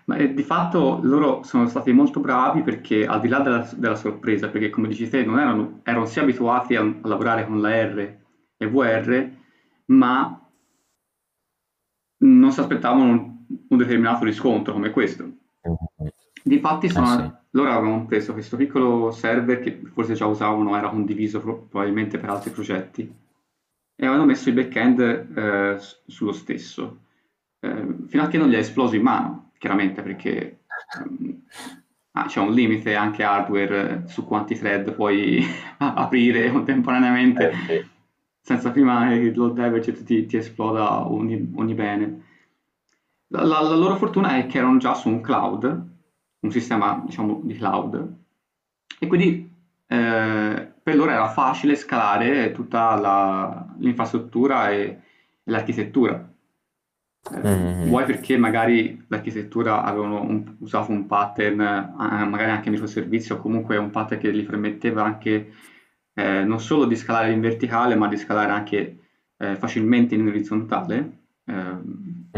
[SPEAKER 1] Ma eh, di fatto loro sono stati molto bravi perché al di là della, della sorpresa, perché come dici te non erano, erano sì abituati a, a lavorare con la R e VR, ma non si aspettavano un determinato riscontro come questo. Difatti sono, eh sì. loro avevano preso questo piccolo server che forse già usavano, era condiviso probabilmente per altri progetti, e avevano messo il backend eh, sullo stesso, eh, fino a che non gli è esploso in mano, chiaramente perché um, ah, c'è un limite anche hardware su quanti thread puoi [LAUGHS] aprire contemporaneamente eh sì. senza prima che il load divergent ti, ti esploda ogni, ogni bene. La, la, la, loro fortuna è che erano già su un cloud, un sistema diciamo di cloud, e quindi eh, per loro era facile scalare tutta la, l'infrastruttura e, e l'architettura. Eh, mm-hmm. Vuoi perché magari l'architettura avevano un, usato un pattern, eh, magari anche microservizi, o comunque un pattern che gli permetteva anche eh, non solo di scalare in verticale, ma di scalare anche eh, facilmente in orizzontale. Ehm,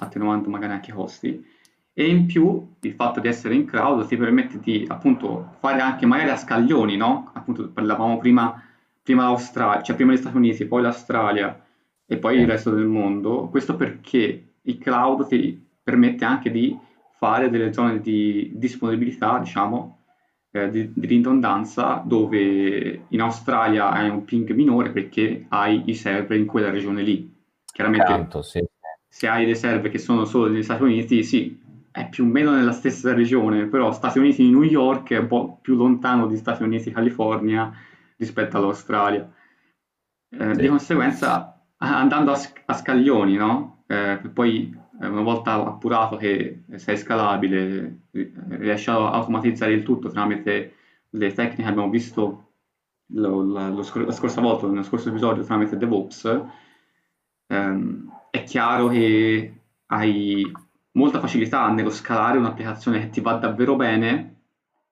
[SPEAKER 1] attenuando magari anche i costi. E in più il fatto di essere in cloud ti permette di appunto fare anche magari a scaglioni, no? Appunto parlavamo prima, prima l'Australia, cioè prima gli Stati Uniti, poi l'Australia e poi il resto del mondo. Questo perché il cloud ti permette anche di fare delle zone di disponibilità, diciamo, eh, di, di, ridondanza, dove in Australia hai un ping minore perché hai i server in quella regione lì. Chiaramente
[SPEAKER 2] Tanto, sì
[SPEAKER 1] se hai dei server che sono solo negli Stati Uniti, sì, è più o meno nella stessa regione, però Stati Uniti di New York è un po' più lontano di Stati Uniti California rispetto all'Australia. Eh, sì. Di conseguenza, andando a, a scaglioni, no? Eh, poi eh, una volta appurato che sei scalabile, riesci a automatizzare il tutto tramite le tecniche che abbiamo visto lo, lo, lo, la scorsa volta, nello scorso episodio, tramite DevOps. Ehm, è chiaro che hai molta facilità nello scalare un'applicazione che ti va davvero bene,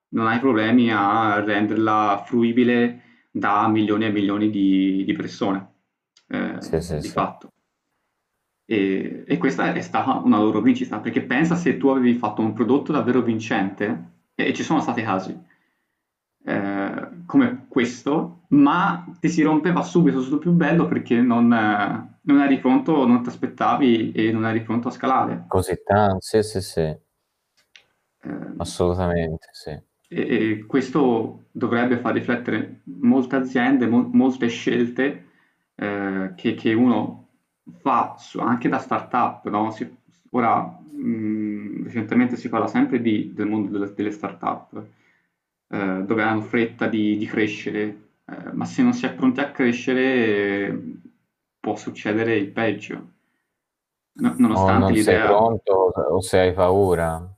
[SPEAKER 1] non hai problemi a renderla fruibile da milioni e milioni di, di persone, eh, sì, sì, di sì. fatto. E, e, questa è stata una loro vincita, perché pensa se tu avevi fatto un prodotto davvero vincente, e, e ci sono stati casi, eh, come questo, ma ti si rompeva subito sul più bello perché non, eh, non eri pronto, non ti aspettavi e non eri pronto a scalare.
[SPEAKER 2] Così tanto, sì, sì, sì. Eh, Assolutamente, sì. E,
[SPEAKER 1] e, questo dovrebbe far riflettere molte aziende, mo- molte scelte eh, che, che, uno fa su, anche da startup. No? Si, ora, mh, recentemente si parla sempre di, del mondo delle, delle startup eh, dove hanno fretta di, di crescere, eh, ma se non si è pronti a crescere eh, può succedere il peggio.
[SPEAKER 2] No, nonostante o non l'idea... sei pronto o se hai paura,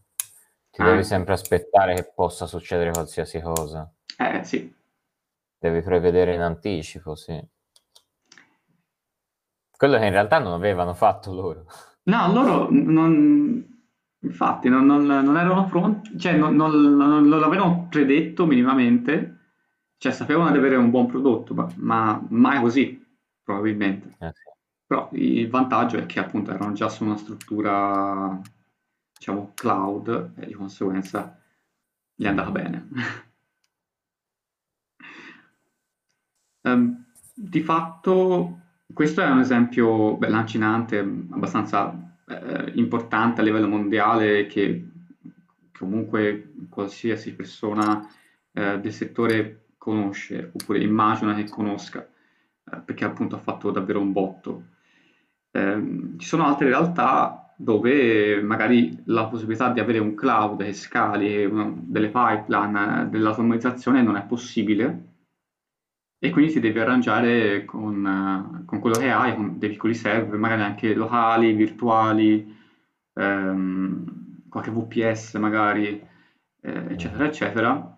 [SPEAKER 2] ti devi sempre aspettare che possa succedere qualsiasi cosa.
[SPEAKER 1] Eh sì.
[SPEAKER 2] Devi prevedere in anticipo, sì. Quello che in realtà non avevano fatto loro.
[SPEAKER 1] No, loro non, Infatti, non, non- non erano pronti, cioè non, non- non- non l'avevano predetto minimamente, cioè sapevano di avere un buon prodotto, ma, ma mai così, probabilmente.
[SPEAKER 2] Eh sì.
[SPEAKER 1] Però il vantaggio è che appunto erano già su una struttura, diciamo, cloud e di conseguenza gli è andata bene. um, [LAUGHS] di fatto, questo è un esempio beh, lancinante, abbastanza eh, importante a livello mondiale che comunque qualsiasi persona eh, del settore conosce oppure immagina che conosca, eh, perché appunto ha fatto davvero un botto. Eh, ci sono altre realtà dove magari la possibilità di avere un cloud che scali una, delle pipeline dell'automatizzazione non è possibile e quindi ti devi arrangiare con, con quello che hai, con dei piccoli server, magari anche locali, virtuali, ehm, qualche VPS magari, eh, eccetera, eccetera,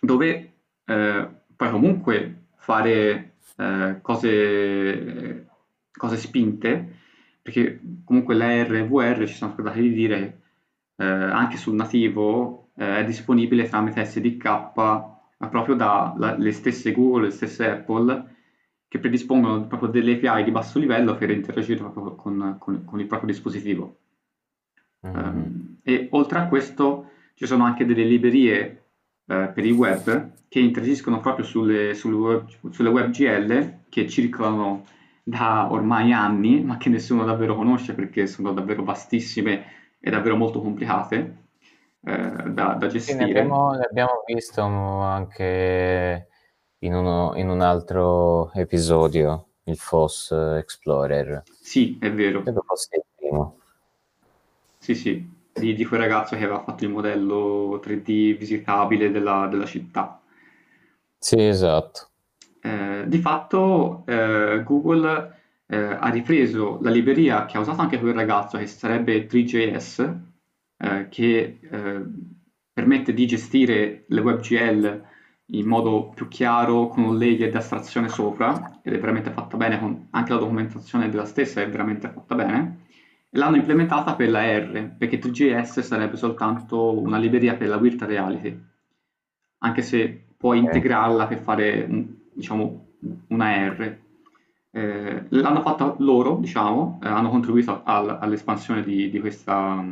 [SPEAKER 1] dove eh, puoi comunque fare eh, cose, cose spinte, perché comunque l'AR e VR ci sono scordati di dire eh, anche sul nativo eh, è disponibile tramite SDK proprio dalle stesse Google, le stesse Apple che predispongono proprio delle API di basso livello per interagire proprio con, con, con il proprio dispositivo. Mm-hmm. Um, e oltre a questo ci sono anche delle librerie uh, per il web che interagiscono proprio sulle, sulle, web, sulle WebGL che circolano da ormai anni, ma che nessuno davvero conosce perché sono davvero vastissime e davvero molto complicate eh, da, da, gestire. Sì,
[SPEAKER 2] abbiamo, ne, abbiamo, visto anche in, uno, in, un altro episodio, il FOSS Explorer.
[SPEAKER 1] Sì, è vero.
[SPEAKER 2] Credo fosse il primo.
[SPEAKER 1] Sì, sì, di, di, quel ragazzo che aveva fatto il modello 3D visitabile della, della città.
[SPEAKER 2] Sì, esatto.
[SPEAKER 1] Eh, di fatto eh, Google eh, ha ripreso la libreria che ha usato anche quel ragazzo, che sarebbe 3JS, eh, che eh, permette di gestire le WebGL in modo più chiaro, con un layer di astrazione sopra, ed è veramente fatta bene, con, anche la documentazione della stessa è veramente fatta bene, e l'hanno implementata per la R, perché 3GS sarebbe soltanto una libreria per la virtual reality, anche se puoi integrarla per fare, diciamo, una R. Eh, l'hanno fatta loro, diciamo, eh, hanno contribuito al, all'espansione di, di questa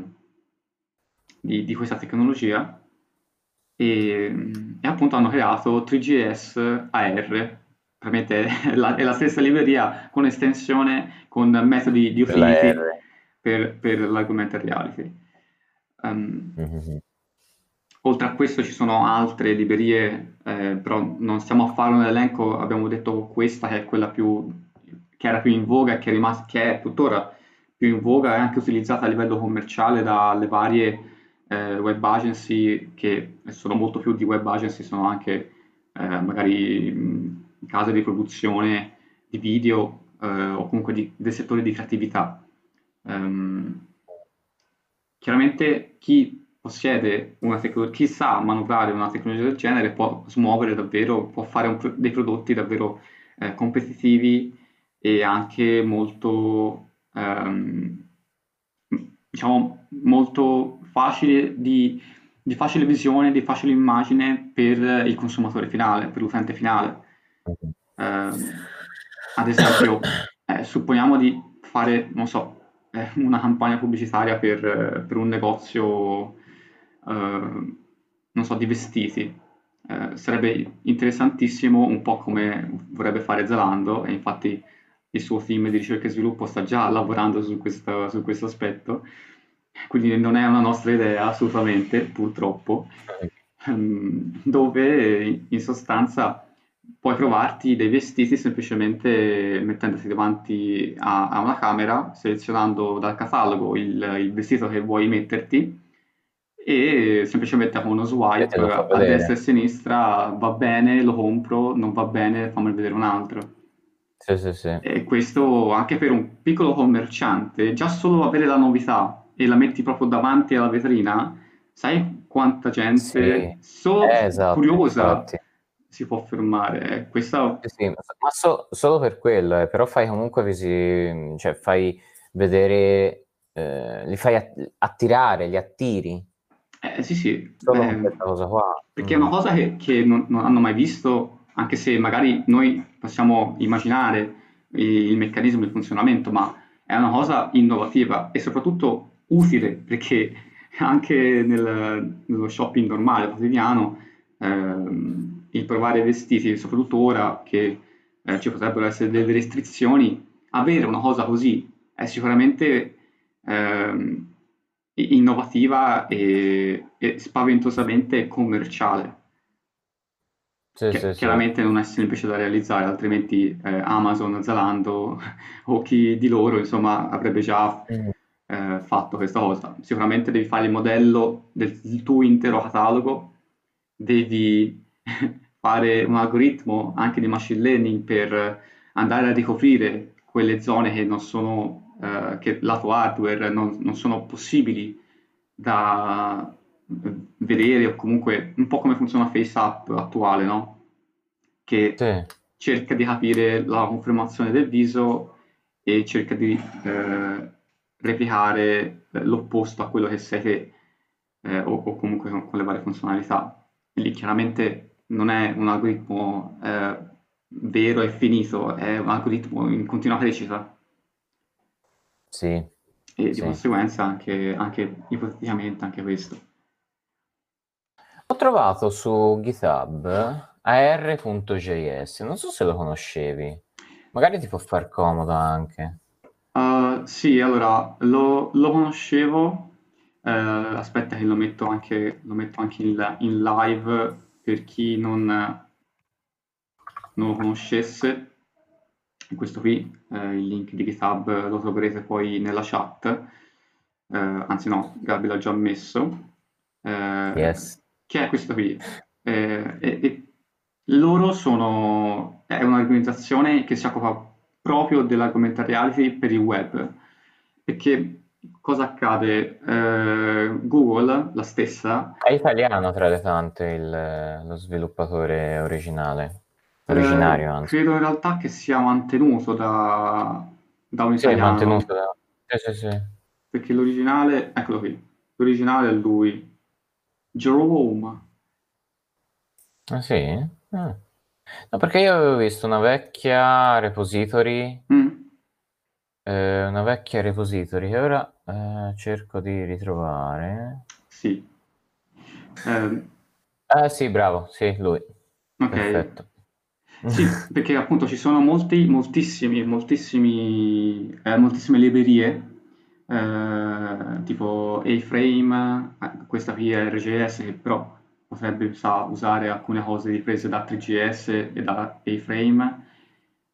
[SPEAKER 1] di, di questa tecnologia e, e, appunto hanno creato 3GS AR, è [LAUGHS] la, è la stessa libreria con estensione, con metodi di utility per, per l'augmented reality. Um, mm-hmm. Oltre a questo ci sono altre librerie, eh, però non stiamo a fare un elenco, abbiamo detto questa che è quella più, che era più in voga e che è, rimasta, che è tuttora più in voga e anche utilizzata a livello commerciale dalle varie eh, web agency che sono molto più di web agency, sono anche eh, magari case di produzione di video eh, o comunque di, del settore di creatività. Um, chiaramente chi possiede una tecnologia, chi sa manovrare una tecnologia del genere può smuovere davvero, può fare un, dei prodotti davvero eh, competitivi e anche molto, um, diciamo, molto facile di, di, facile visione, di facile immagine per il consumatore finale, per l'utente finale. Eh, ad esempio, eh, supponiamo di fare, non so, eh, una campagna pubblicitaria per, per un negozio, eh, non so, di vestiti. Eh, sarebbe interessantissimo, un po' come vorrebbe fare Zalando, e infatti il suo team di ricerca e sviluppo sta già lavorando su questo, su questo aspetto, quindi non è una nostra idea assolutamente, purtroppo, ehm, dove in sostanza puoi provarti dei vestiti semplicemente mettendoti davanti a, a una camera, selezionando dal catalogo il, il, vestito che vuoi metterti e semplicemente con uno swipe a destra e a sinistra va bene, lo compro, non va bene, fammi vedere un altro.
[SPEAKER 2] Sì, sì, sì.
[SPEAKER 1] E questo anche per un piccolo commerciante, già solo avere la novità e la metti proprio davanti alla vetrina, sai quanta gente sì. solo eh, esatto, curiosa infatti. si può fermare. Questa...
[SPEAKER 2] Sì, sì, ma so, solo per quello, eh, però fai comunque visi, cioè fai vedere, eh, li fai attirare, li attiri.
[SPEAKER 1] Eh, sì, sì.
[SPEAKER 2] Solo eh, questa cosa qua.
[SPEAKER 1] Perché mm. è una cosa che, che non, non, hanno mai visto, anche se magari noi possiamo immaginare il, il meccanismo di funzionamento, ma è una cosa innovativa e soprattutto utile perché anche nel, nello shopping normale, quotidiano, ehm, il provare vestiti, soprattutto ora che eh, ci potrebbero essere delle restrizioni, avere una cosa così è sicuramente ehm, innovativa e, e, spaventosamente commerciale.
[SPEAKER 2] Sì,
[SPEAKER 1] Che
[SPEAKER 2] sì, sì.
[SPEAKER 1] chiaramente non è semplice da realizzare, altrimenti eh, Amazon, Zalando [LAUGHS] o chi di loro, insomma, avrebbe già
[SPEAKER 2] Mm.
[SPEAKER 1] Eh, fatto questa cosa. Sicuramente devi fare il modello del, tuo intero catalogo, devi [LAUGHS] fare un algoritmo anche di machine learning per andare a ricoprire quelle zone che non sono, eh, che lato hardware non, non sono possibili da vedere o comunque un po' come funziona FaceApp attuale, no? Che
[SPEAKER 2] Sì,
[SPEAKER 1] cerca di capire la confermazione del viso e cerca di eh, replicare eh, l'opposto a quello che sei te, eh, o, o comunque con, con le varie funzionalità. Lì chiaramente non è un algoritmo eh, vero e finito, è un algoritmo in continua crescita
[SPEAKER 2] sì,
[SPEAKER 1] e di
[SPEAKER 2] sì.
[SPEAKER 1] conseguenza anche, anche ipoteticamente anche questo.
[SPEAKER 2] Ho trovato su GitHub ar.js, non so se lo conoscevi, magari ti può far comodo anche.
[SPEAKER 1] Uh, sì, allora lo, lo conoscevo, eh, aspetta che lo metto anche, lo metto anche in, in live per chi non, non lo conoscesse. Questo qui, eh, il link di GitHub lo troverete poi nella chat, eh, anzi no, Gabi l'ha già messo. Eh,
[SPEAKER 2] Yes.
[SPEAKER 1] che è questo qui? Eh, e loro sono, è un'organizzazione che si occupa proprio dell'augmented reality per il web, perché cosa accade? Eh, Google, la stessa,
[SPEAKER 2] È italiano tra le tante il- lo sviluppatore originale,
[SPEAKER 1] eh,
[SPEAKER 2] originario anzi.
[SPEAKER 1] credo in realtà che sia mantenuto da, da un
[SPEAKER 2] Sì,
[SPEAKER 1] italiano,
[SPEAKER 2] mantenuto da... Sì, sì, sì.
[SPEAKER 1] perché l'originale, eccolo qui, l'originale è lui, Jerome.
[SPEAKER 2] Ah sì? Ah. No, perché io avevo visto una vecchia repository,
[SPEAKER 1] Mm,
[SPEAKER 2] eh, una vecchia repository che ora eh, cerco di ritrovare.
[SPEAKER 1] sì. Eh,
[SPEAKER 2] Eh sì, bravo, sì, lui.
[SPEAKER 1] ok.
[SPEAKER 2] Perfetto.
[SPEAKER 1] Sì, perché appunto ci sono molti, moltissimi, moltissimi, eh, moltissime librerie, eh, tipo A-Frame, questa qui è RGS, che però potrebbe sa, usare alcune cose riprese da 3GS e da A-Frame,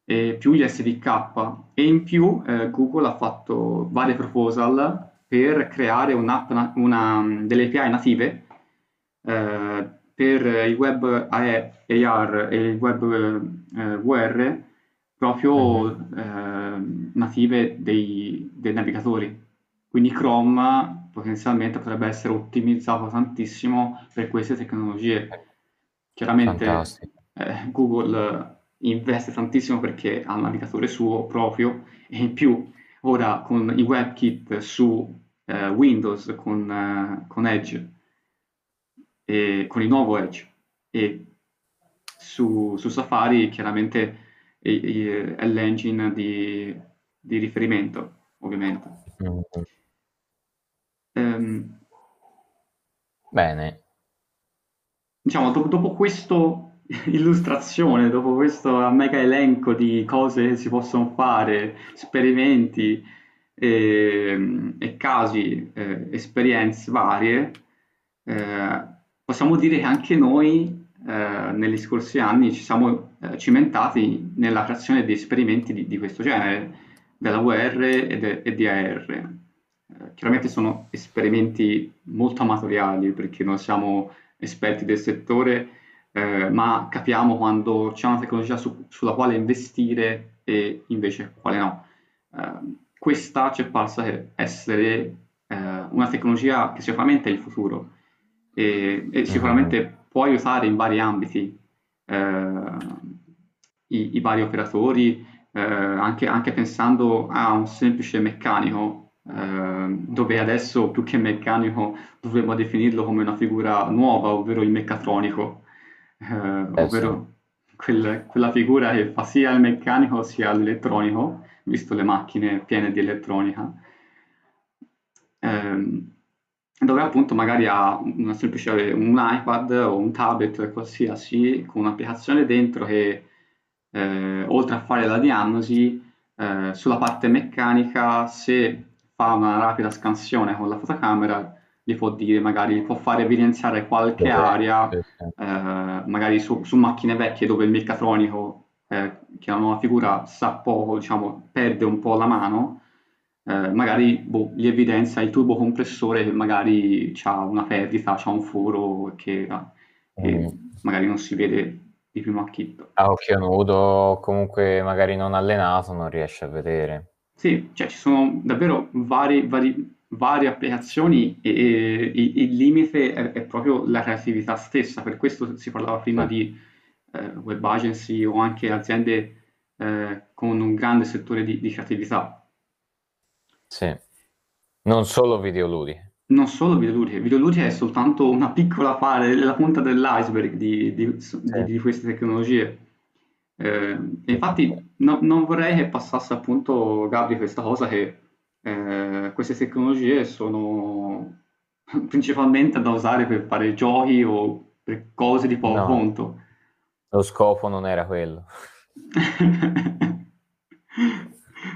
[SPEAKER 1] e più gli SDK. E in più eh, Google ha fatto vari proposal per creare un'app, na- una, delle API native eh, per il web AR e il web eh, VR proprio
[SPEAKER 2] Mhm.
[SPEAKER 1] eh, native dei, dei navigatori. Quindi Chrome potenzialmente potrebbe essere ottimizzato tantissimo per queste tecnologie. Chiaramente eh, Google investe tantissimo perché ha un navigatore suo proprio e in più ora con i WebKit su eh, Windows con, eh, con Edge e con il nuovo Edge e su, su Safari chiaramente è, è l'engine di, di riferimento ovviamente.
[SPEAKER 2] Mhm.
[SPEAKER 1] Ehm,
[SPEAKER 2] Bene.
[SPEAKER 1] diciamo, do- dopo questa [LAUGHS] illustrazione, dopo questo mega elenco di cose che si possono fare, esperimenti e, e casi, eh, esperienze varie, eh, possiamo dire che anche noi eh, negli scorsi anni ci siamo eh, cimentati nella creazione di esperimenti di, di questo genere, della VR e, de- e di AR. Eh, chiaramente sono esperimenti molto amatoriali perché non siamo esperti del settore, eh, ma capiamo quando c'è una tecnologia su- sulla quale investire e invece quale no. Eh, questa ci è parsa essere eh, una tecnologia che sicuramente è il futuro e, e
[SPEAKER 2] Mhm.
[SPEAKER 1] sicuramente può aiutare in vari ambiti eh, i, i vari operatori, anche, anche pensando a un semplice meccanico, dove adesso più che meccanico dovremmo definirlo come una figura nuova, ovvero il meccatronico, eh,
[SPEAKER 2] Eh
[SPEAKER 1] ovvero quel- quella figura che fa sia il meccanico sia l'elettronico, visto le macchine piene di elettronica. Ehm, dove appunto magari ha una semplice, un iPad o un tablet qualsiasi con un'applicazione dentro che eh, oltre a fare la diagnosi eh, sulla parte meccanica se fa una rapida scansione con la fotocamera gli può dire magari può fare evidenziare qualche area eh, magari su, su, macchine vecchie dove il meccatronico eh, che è una nuova figura sa poco diciamo perde un po' la mano eh, magari boh, gli evidenzia il tubo compressore che magari ha una perdita, ha un foro che, che mm. magari non si vede di primo acchito.
[SPEAKER 2] A occhio nudo, comunque magari non allenato, non riesce a vedere.
[SPEAKER 1] Sì, cioè ci sono davvero vari, vari, varie applicazioni e, e, il limite è, è, proprio la creatività stessa, per questo si parlava prima di eh, web agency o anche aziende eh, con un grande settore di, di creatività
[SPEAKER 2] sì. Non solo videoludiche.
[SPEAKER 1] Non solo videoludiche, videoludiche è soltanto una piccola parte, la punta dell'iceberg di, di, sì. di, di queste tecnologie. Eh, infatti no, non vorrei che passasse appunto Gabri questa cosa che eh, queste tecnologie sono [LAUGHS] principalmente da usare per fare giochi o per cose di poco no, conto.
[SPEAKER 2] Lo scopo non era quello. [LAUGHS]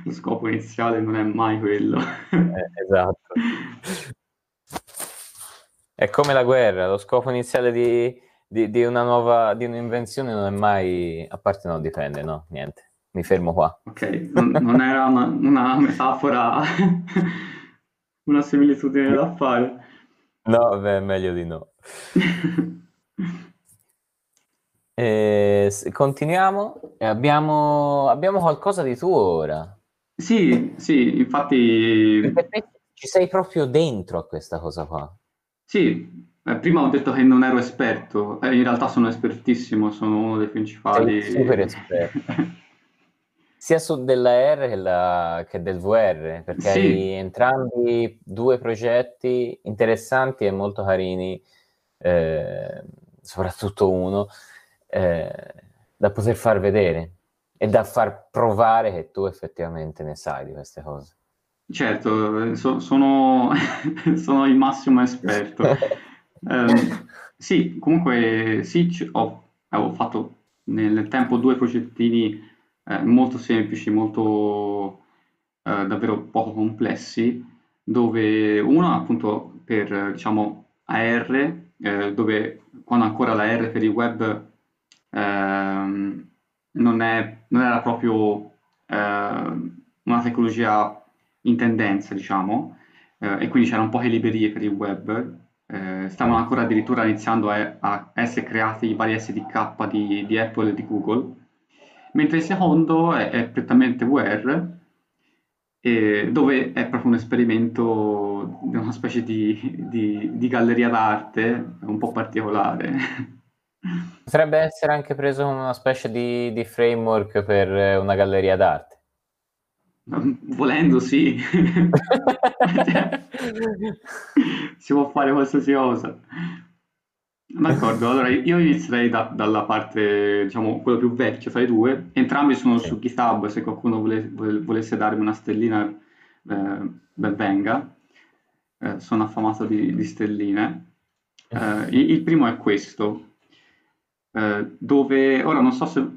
[SPEAKER 1] lo scopo iniziale non è mai quello.
[SPEAKER 2] Eh, esatto. [LAUGHS] È come la guerra, lo scopo iniziale di, di, di, una nuova, di un'invenzione non è mai, a parte no, dipende, no, niente, mi fermo qua.
[SPEAKER 1] Ok, non, non era una, una metafora, [LAUGHS] una similitudine da fare.
[SPEAKER 2] No, beh, meglio di no. [LAUGHS] Eh, continuiamo. Abbiamo, abbiamo qualcosa di tuo ora.
[SPEAKER 1] Sì, sì, infatti...
[SPEAKER 2] Ci sei proprio dentro a questa cosa qua.
[SPEAKER 1] Sì, eh, prima ho detto che non ero esperto, eh, in realtà sono espertissimo, sono uno dei principali...
[SPEAKER 2] Sei super esperto. [LAUGHS] Sia su della R che, la, che del VR, perché sì. hai entrambi due progetti interessanti e molto carini, eh, soprattutto uno, eh, da poter far vedere e da far provare che tu effettivamente ne sai di queste cose.
[SPEAKER 1] Certo, so, sono, [LAUGHS] sono, il massimo esperto. [LAUGHS] eh, sì, comunque sì, ho, ho, fatto nel tempo due progettini eh, molto semplici, molto eh, davvero poco complessi, dove uno appunto per diciamo AR, eh, dove quando ancora la R per il web ehm, non, è, non era proprio eh, una tecnologia in tendenza, diciamo, eh, e quindi c'erano poche librerie per il web. Eh, stavano ancora addirittura iniziando a, a, essere creati i vari SDK di, di, Apple e di Google, mentre il secondo è, è prettamente VR, dove è proprio un esperimento di una specie di, di, di galleria d'arte un po' particolare.
[SPEAKER 2] Potrebbe essere anche preso una specie di, di framework per una galleria d'arte.
[SPEAKER 1] Volendo, sì. [LAUGHS] cioè, si può fare qualsiasi cosa. D'accordo, allora io inizierei da, dalla parte, diciamo, quello più vecchio tra i due. Entrambi sono sì. su GitHub, se qualcuno vole, volesse darmi una stellina, eh, ben venga. Eh, sono affamato di, di stelline. Eh, il, il primo è questo, eh, dove ora non so se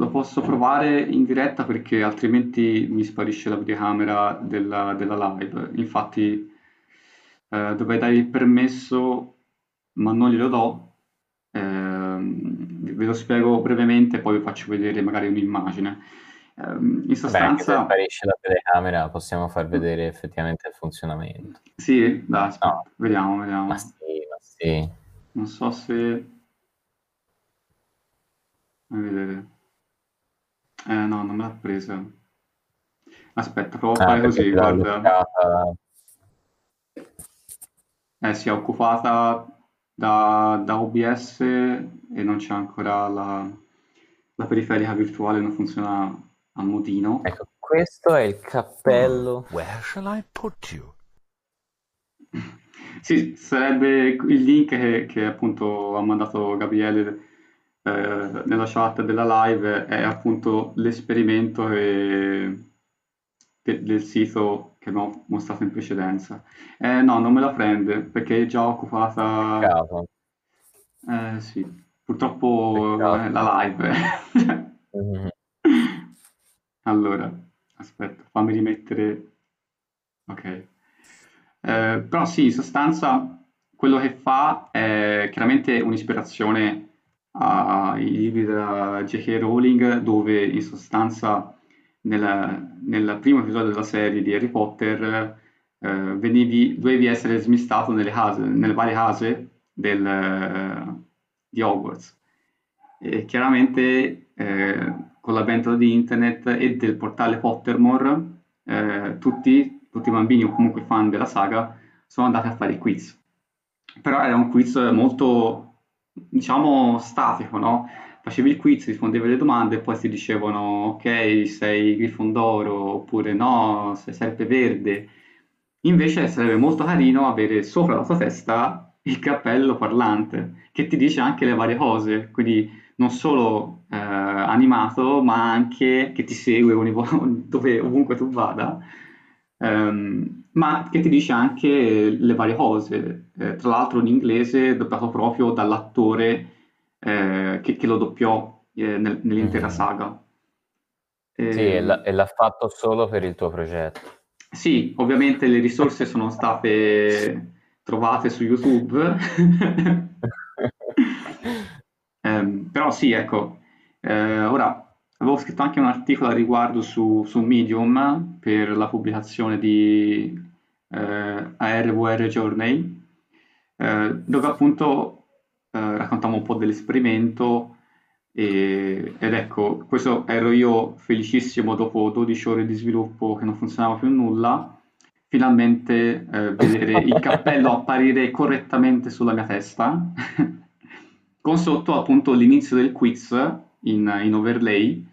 [SPEAKER 1] lo posso provare in diretta perché altrimenti mi sparisce la videocamera della, della live. Infatti eh, dovrei dare il permesso, ma non glielo do. Eh, ve lo spiego brevemente, poi vi faccio vedere magari un'immagine. Eh, in sostanza...
[SPEAKER 2] Beh, sparisce la telecamera possiamo far vedere effettivamente il funzionamento.
[SPEAKER 1] Sì, dai, aspetta, no. vediamo, vediamo.
[SPEAKER 2] Ma sì, ma sì.
[SPEAKER 1] Non so se... Fammi vedere. Eh no, non me l'ha presa. Aspetta, provo a ah, fare così, guarda. Eh, si è occupata da, da OBS e non c'è ancora la, la periferica virtuale, non funziona a modino.
[SPEAKER 2] Ecco, questo è il cappello.
[SPEAKER 3] Where shall I put you? [LAUGHS]
[SPEAKER 1] sì, sarebbe il link che, che appunto ha mandato Gabriele eh, nella chat della live è appunto l'esperimento che- del sito che abbiamo mostrato in precedenza. Eh, no, non me la prende perché è già occupata.
[SPEAKER 2] Peccato.
[SPEAKER 1] Eh, sì, purtroppo
[SPEAKER 2] Peccato.
[SPEAKER 1] eh, la live.
[SPEAKER 2] Mhm.
[SPEAKER 1] Allora, aspetta, fammi rimettere. Ok. Eh, però sì, in sostanza quello che fa è chiaramente un'ispirazione ai libri della J.K. Rowling, dove in sostanza nel, primo episodio della serie di Harry Potter eh, venivi, dovevi essere smistato nelle case, nelle varie case del, di Hogwarts. E chiaramente eh, con l'avvento di internet e del portale Pottermore, eh, tutti, tutti i bambini o comunque fan della saga sono andati a fare quiz. Però era un quiz molto, diciamo, statico, no? Facevi il quiz, rispondevi alle domande e poi ti dicevano ok, sei Grifondoro oppure no, sei Serpeverde. Invece sarebbe molto carino avere sopra la tua testa il cappello parlante che ti dice anche le varie cose, quindi non solo eh, animato, ma anche che ti segue [LAUGHS] dove, ovunque tu vada, ehm, ma che ti dice anche le varie cose. Eh, tra l'altro in inglese doppiato proprio dall'attore eh, che, che lo doppiò eh, nel- nell'intera
[SPEAKER 2] Mhm.
[SPEAKER 1] saga.
[SPEAKER 2] Sì, e l'ha e l'ha fatto solo per il tuo progetto.
[SPEAKER 1] sì, ovviamente le risorse sono state trovate su YouTube. [LAUGHS] Ehm, però sì, ecco, eh, ora avevo scritto anche un articolo a riguardo su, su Medium per la pubblicazione di eh, ARVR Journey, eh, dove appunto eh, raccontavo un po' dell'esperimento e- ed ecco, questo ero io felicissimo dopo 12 ore di sviluppo che non funzionava più nulla, finalmente eh, vedere il cappello [LAUGHS] apparire correttamente sulla mia testa, [LAUGHS] con sotto appunto l'inizio del quiz in, in overlay,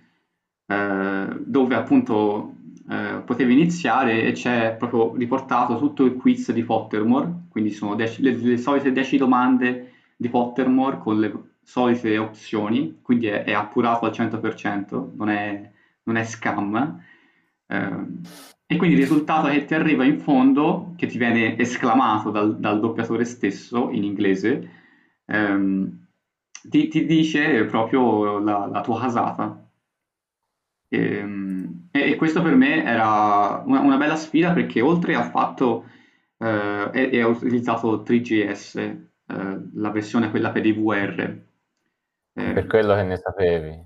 [SPEAKER 1] eh, dove appunto eh, potevi iniziare e c'è proprio riportato tutto il quiz di Pottermore, quindi sono dec- le, le solite 10 domande di Pottermore con le solite opzioni, quindi è, è appurato al 100%, non è, non è scam. Ehm, e quindi il risultato che ti arriva in fondo, che ti viene esclamato dal, dal doppiatore stesso in inglese, ehm, ti, ti dice proprio la, la tua casata. Ehm, E, e questo per me era una, una bella sfida perché oltre al fatto eh, e, e ho utilizzato 3GS, eh, la versione quella per i VR. Eh,
[SPEAKER 2] Per quello che ne sapevi.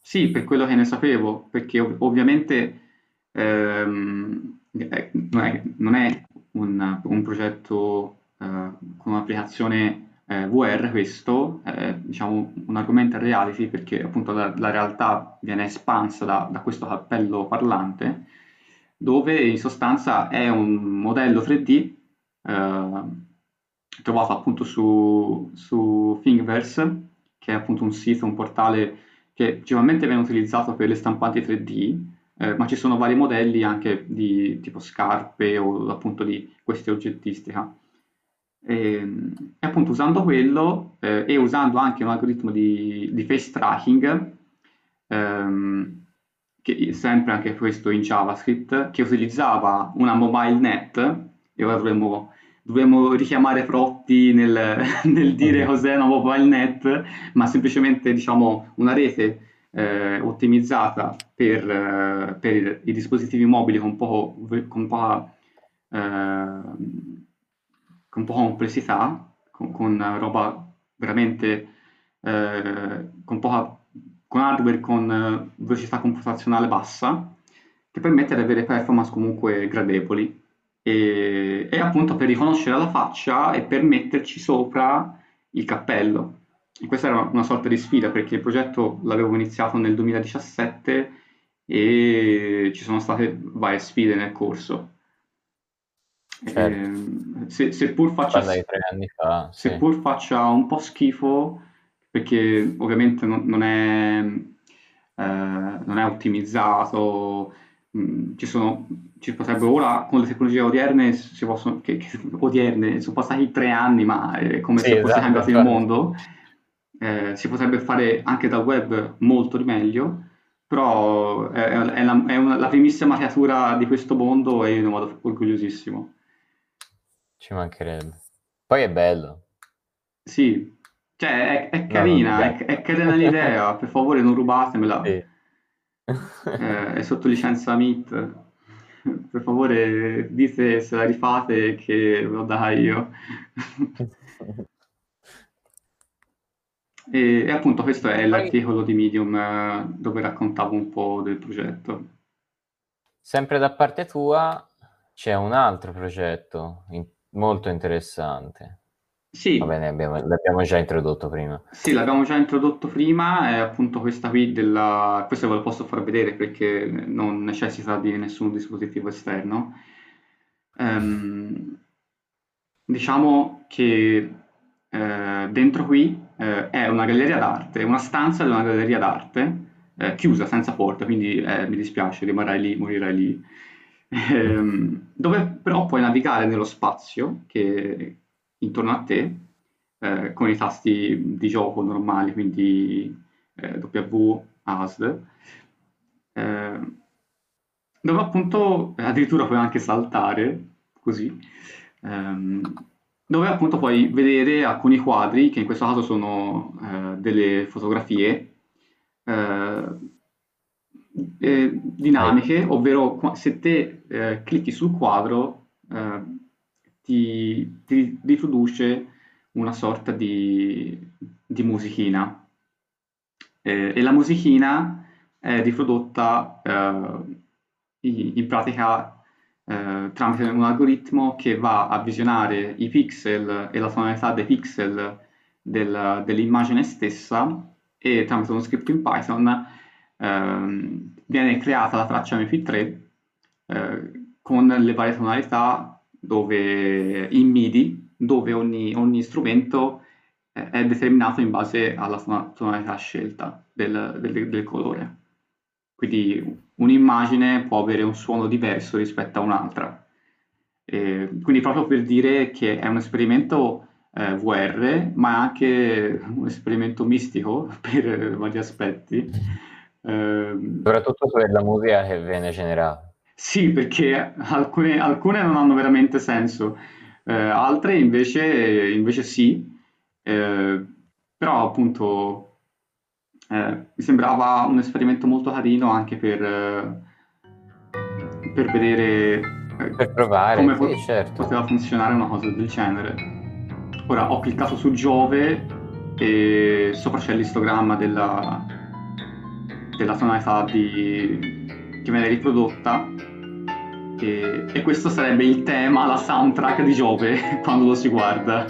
[SPEAKER 1] sì, per quello che ne sapevo, perché ov- ovviamente ehm, eh, non è, non è un, un progetto eh, con un'applicazione eh, VR questo, è diciamo un argomento reality perché appunto la, la realtà viene espansa da, da questo cappello parlante, dove in sostanza è un modello 3D eh, trovato appunto su, su Thingiverse, che è appunto un sito, un portale che principalmente viene utilizzato per le stampanti 3D, eh, ma ci sono vari modelli anche di tipo scarpe o appunto di queste oggettistica. E, e appunto usando quello eh, e usando anche un algoritmo di, di face tracking, ehm, che sempre anche questo in JavaScript, che utilizzava una mobile net, e ora dovremmo, dovremmo richiamare Protti nel, [LAUGHS] nel dire cos'è una mobile net, ma semplicemente diciamo una rete eh, ottimizzata per, eh, per i dispositivi mobili con, poco, con poca eh, con poca complessità, con, con roba veramente eh, con poca con hardware con eh, velocità computazionale bassa, che permette di avere performance comunque gradevoli. E, e appunto per riconoscere la faccia e per metterci sopra il cappello. E questa era una sorta di sfida perché il progetto l'avevo iniziato nel 2017 e ci sono state varie sfide nel corso.
[SPEAKER 2] Certo.
[SPEAKER 1] Ehm, se- seppur faccia,
[SPEAKER 2] fa, sì.
[SPEAKER 1] seppur faccia un po' schifo, perché ovviamente non, non è, eh, non è ottimizzato, mh, ci sono, ci potrebbe ora con le tecnologie odierne, si possono, che, che- odierne, sono passati tre anni, ma è come
[SPEAKER 2] Sì,
[SPEAKER 1] se fosse
[SPEAKER 2] esatto,
[SPEAKER 1] cambiato il mondo, eh, si potrebbe fare anche dal web molto di meglio, però è, è la, è una, la primissima creatura di questo mondo e io ne vado orgogliosissimo.
[SPEAKER 2] Ci mancherebbe. Poi è bello.
[SPEAKER 1] Sì, cioè è, è carina, no, è, è, carina l'idea, per favore non rubatemela. Sì. eh, è sotto licenza Meet. Per favore dite se la rifate che lo dai io. [LAUGHS] e, e, appunto questo è l'articolo di Medium eh, dove raccontavo un po' del progetto.
[SPEAKER 2] Sempre da parte tua c'è un altro progetto in- molto interessante.
[SPEAKER 1] Sì.
[SPEAKER 2] Va bene, abbiamo, l'abbiamo già introdotto prima.
[SPEAKER 1] Sì, l'abbiamo già introdotto prima, è appunto questa qui della... Questo ve lo posso far vedere perché non necessita di nessun dispositivo esterno. Um, diciamo che eh, dentro qui eh, è una galleria d'arte, una stanza di una galleria d'arte, eh, chiusa, senza porta, quindi eh, mi dispiace, rimarrai lì, morirai lì, ehm, dove però puoi navigare nello spazio che intorno a te eh, con i tasti di gioco normali, quindi eh, W, ASD, eh, dove appunto addirittura puoi anche saltare così, ehm, dove appunto puoi vedere alcuni quadri che in questo caso sono eh, delle fotografie eh, dinamiche, ovvero se te eh, clicchi sul quadro eh, ti, ti riproduce una sorta di, di musichina. Eh, e la musichina è riprodotta eh, in pratica tramite un algoritmo che va a visionare i pixel e la tonalità dei pixel del, dell'immagine stessa e tramite uno script in Python ehm, viene creata la traccia MP3 eh, con le varie tonalità dove, in MIDI, dove ogni, ogni strumento eh, è determinato in base alla tonalità scelta del, del, del colore. Quindi un'immagine può avere un suono diverso rispetto a un'altra. Eh, quindi proprio per dire che è un esperimento eh, VR, ma è anche un esperimento mistico [LAUGHS] per vari aspetti.
[SPEAKER 2] Eh, Soprattutto per la musica che viene generata.
[SPEAKER 1] Sì, perché alcune, alcune non hanno veramente senso, eh, altre invece, invece sì, eh, però appunto eh, mi sembrava un esperimento molto carino anche per, eh, per vedere
[SPEAKER 2] eh, per provare,
[SPEAKER 1] come
[SPEAKER 2] sì,
[SPEAKER 1] po-
[SPEAKER 2] certo.
[SPEAKER 1] poteva funzionare una cosa del genere. Ora ho cliccato su Giove e sopra c'è l'istogramma della, della tonalità di, che viene riprodotta e, e questo sarebbe il tema, la soundtrack di Giove [LAUGHS] quando lo si guarda.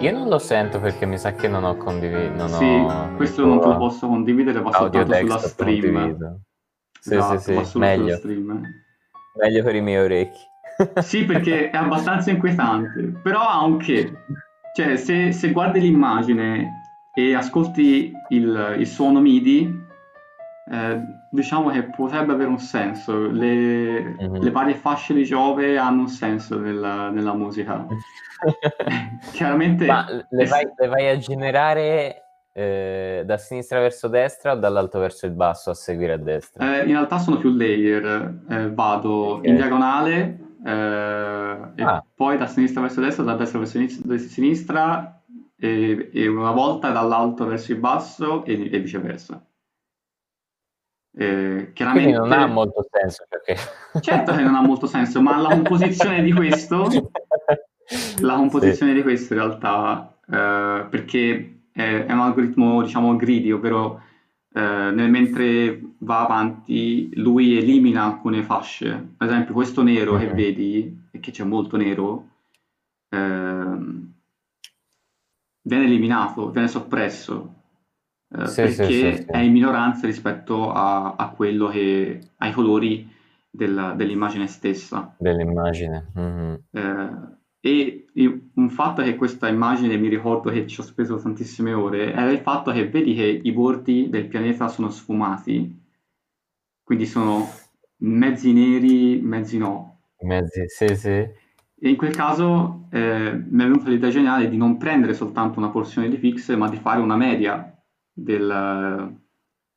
[SPEAKER 2] Io non lo sento perché mi sa che non ho condiviso.
[SPEAKER 1] Sì, ho... questo non te lo posso condividere, va soltanto sulla stream.
[SPEAKER 2] Sì, esatto, sì, sì, meglio. Meglio per i miei orecchi. [LAUGHS]
[SPEAKER 1] sì, perché è abbastanza inquietante, però ha un che. Cioè, se, se guardi l'immagine e ascolti il, il suono MIDI, eh, diciamo che potrebbe avere un senso. Le, mm-hmm. le, varie fasce di Giove hanno un senso nella, nella musica. [LAUGHS] Chiaramente.
[SPEAKER 2] Ma le vai, le vai a generare eh, da sinistra verso destra o dall'alto verso il basso a seguire a destra?
[SPEAKER 1] Eh, in realtà sono più layer. Eh, vado okay. in diagonale eh, ah. e poi da sinistra verso destra, da destra verso sinistra e, e una volta dall'alto verso il basso e, e viceversa.
[SPEAKER 2] Eh, chiaramente... Quindi non ha molto senso perché...
[SPEAKER 1] Certo che non ha molto senso, ma la composizione di questo, [LAUGHS] la composizione sì. di questo in realtà, eh, perché è, è, un algoritmo diciamo greedy, ovvero eh, nel mentre va avanti lui elimina alcune fasce, ad esempio questo nero mm-hmm. che vedi, e che c'è molto nero, ehm, viene eliminato, viene soppresso eh, sì, perché sì, sì, è in minoranza rispetto a, a quello che ai colori della, dell'immagine stessa.
[SPEAKER 2] Dell'immagine. Mm-hmm.
[SPEAKER 1] Eh, e un fatto che questa immagine mi ricordo che ci ho speso tantissime ore era il fatto che vedi che i bordi del pianeta sono sfumati, quindi sono mezzi neri, mezzi no.
[SPEAKER 2] Mezzi, sì, sì.
[SPEAKER 1] E in quel caso eh, mi è venuta l'idea geniale di non prendere soltanto una porzione di pixel, ma di fare una media del,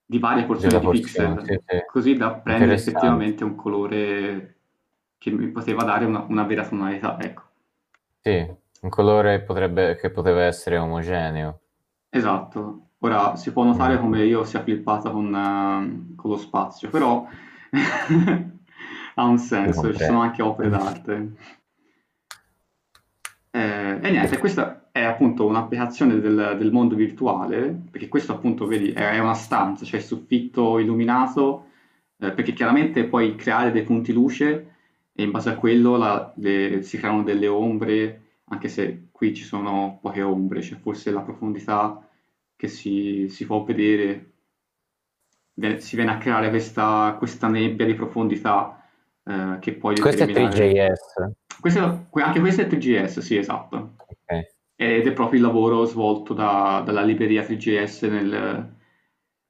[SPEAKER 1] di varie porzioni di
[SPEAKER 2] porzione,
[SPEAKER 1] pixel,
[SPEAKER 2] sì, sì.
[SPEAKER 1] così da prendere effettivamente un colore che mi poteva dare una, una vera tonalità, ecco.
[SPEAKER 2] Sì, un colore potrebbe, che poteva essere omogeneo.
[SPEAKER 1] Esatto. Ora si può notare
[SPEAKER 2] Mm.
[SPEAKER 1] come io sia flippata con, eh, con lo spazio, però [LAUGHS] ha un senso, ci sono anche opere d'arte. Eh, e niente, questa è appunto un'applicazione del, del mondo virtuale, perché questo appunto, vedi, è, una stanza, cioè il soffitto illuminato, eh, perché chiaramente puoi creare dei punti luce e in base a quello la- le- si creano delle ombre, anche se qui ci sono poche ombre, c'è forse la profondità che si, si può vedere, si viene a creare questa, questa nebbia di profondità eh, che poi
[SPEAKER 2] Questo è
[SPEAKER 1] determinare...
[SPEAKER 2] 3JS.
[SPEAKER 1] Questo- que- anche questo è 3GS, sì, esatto.
[SPEAKER 2] Ok.
[SPEAKER 1] Ed è proprio il lavoro svolto da- dalla libreria 3GS nel,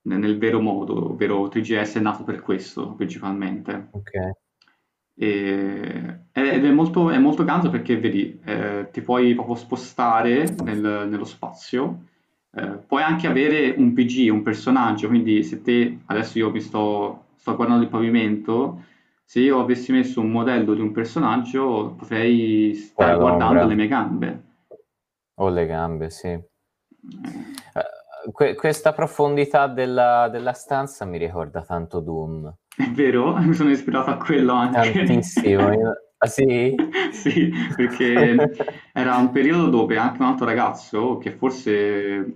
[SPEAKER 1] nel- vero modo, ovvero 3GS è nato per questo principalmente.
[SPEAKER 2] ok.
[SPEAKER 1] E- ed è molto, è molto ganzo perché vedi, eh, ti puoi proprio spostare nel- nello spazio, eh, puoi anche avere un PG, un personaggio, quindi se te, adesso io mi sto, sto guardando il pavimento, se io avessi messo un modello di un personaggio potrei stare
[SPEAKER 2] Guarda
[SPEAKER 1] guardando le mie gambe.
[SPEAKER 2] Ho le gambe, sì.
[SPEAKER 1] Eh,
[SPEAKER 2] que- questa profondità della, della stanza mi ricorda tanto Doom.
[SPEAKER 1] È vero, mi sono ispirato a quello anche.
[SPEAKER 2] Tantissimo. Ah, sì? [LAUGHS]
[SPEAKER 1] Sì, perché era un periodo dove anche un altro ragazzo, che forse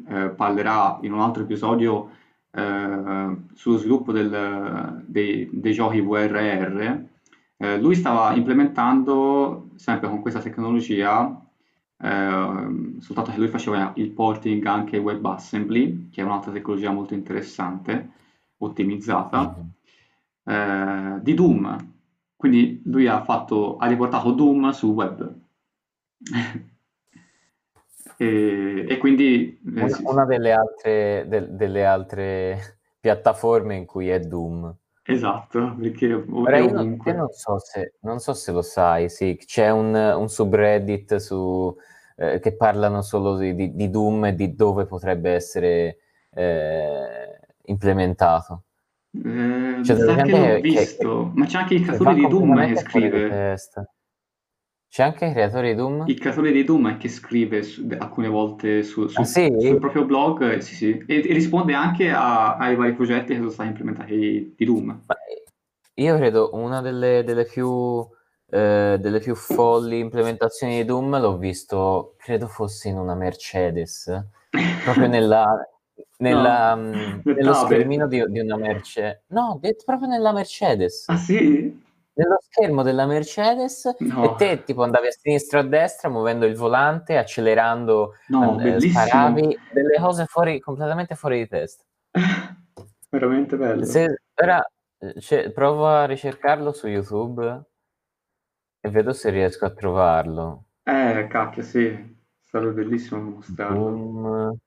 [SPEAKER 1] eh, parlerà in un altro episodio eh, sullo sviluppo del- dei, dei giochi VRR, eh, lui stava implementando sempre con questa tecnologia, soltanto che lui faceva il porting anche WebAssembly, che è un'altra tecnologia molto interessante, ottimizzata
[SPEAKER 2] Mhm.
[SPEAKER 1] eh, di Doom. Quindi lui ha fatto, ha riportato Doom sul web. [LAUGHS] E, e quindi eh,
[SPEAKER 2] Una, una delle altre, del- delle altre piattaforme in cui è Doom.
[SPEAKER 1] Esatto, perché
[SPEAKER 2] Ora io
[SPEAKER 1] ovunque.
[SPEAKER 2] non so se, non so se lo sai, sì, c'è un, un subreddit su, eh, che parlano solo di, di- Doom e di dove potrebbe essere eh, implementato.
[SPEAKER 1] Eh,
[SPEAKER 2] Cioè,
[SPEAKER 1] che l'ho
[SPEAKER 2] che- che-
[SPEAKER 1] visto, ma c'è anche il creatore di Doom che scrive.
[SPEAKER 2] C'è anche il creatore di Doom?
[SPEAKER 1] Il creatore di Doom è che scrive su- alcune volte su- su-
[SPEAKER 2] Ah, sì?
[SPEAKER 1] sul proprio blog, eh, sì, sì, e, e risponde anche a- ai vari progetti che sono stati implementati di Doom.
[SPEAKER 2] Io credo una delle, delle più, eh, delle più folli implementazioni di Doom l'ho visto, credo fosse in una Mercedes, proprio [LAUGHS] nella, nella,
[SPEAKER 1] No,
[SPEAKER 2] mh,
[SPEAKER 1] nel
[SPEAKER 2] nello
[SPEAKER 1] tablet.
[SPEAKER 2] schermino di, di una Mercedes. No, proprio nella Mercedes.
[SPEAKER 1] Ah sì?
[SPEAKER 2] Nello schermo della Mercedes
[SPEAKER 1] No.
[SPEAKER 2] e te tipo andavi a sinistra o a destra muovendo il volante, accelerando,
[SPEAKER 1] No,
[SPEAKER 2] eh, sparavi delle cose fuori, completamente fuori di testa. [LAUGHS]
[SPEAKER 1] Veramente bello.
[SPEAKER 2] Se, ora cioè, provo a ricercarlo su YouTube e vedo se riesco a trovarlo.
[SPEAKER 1] Eh, cacchio, sì, sarebbe bellissimo mostrarlo.
[SPEAKER 2] Doom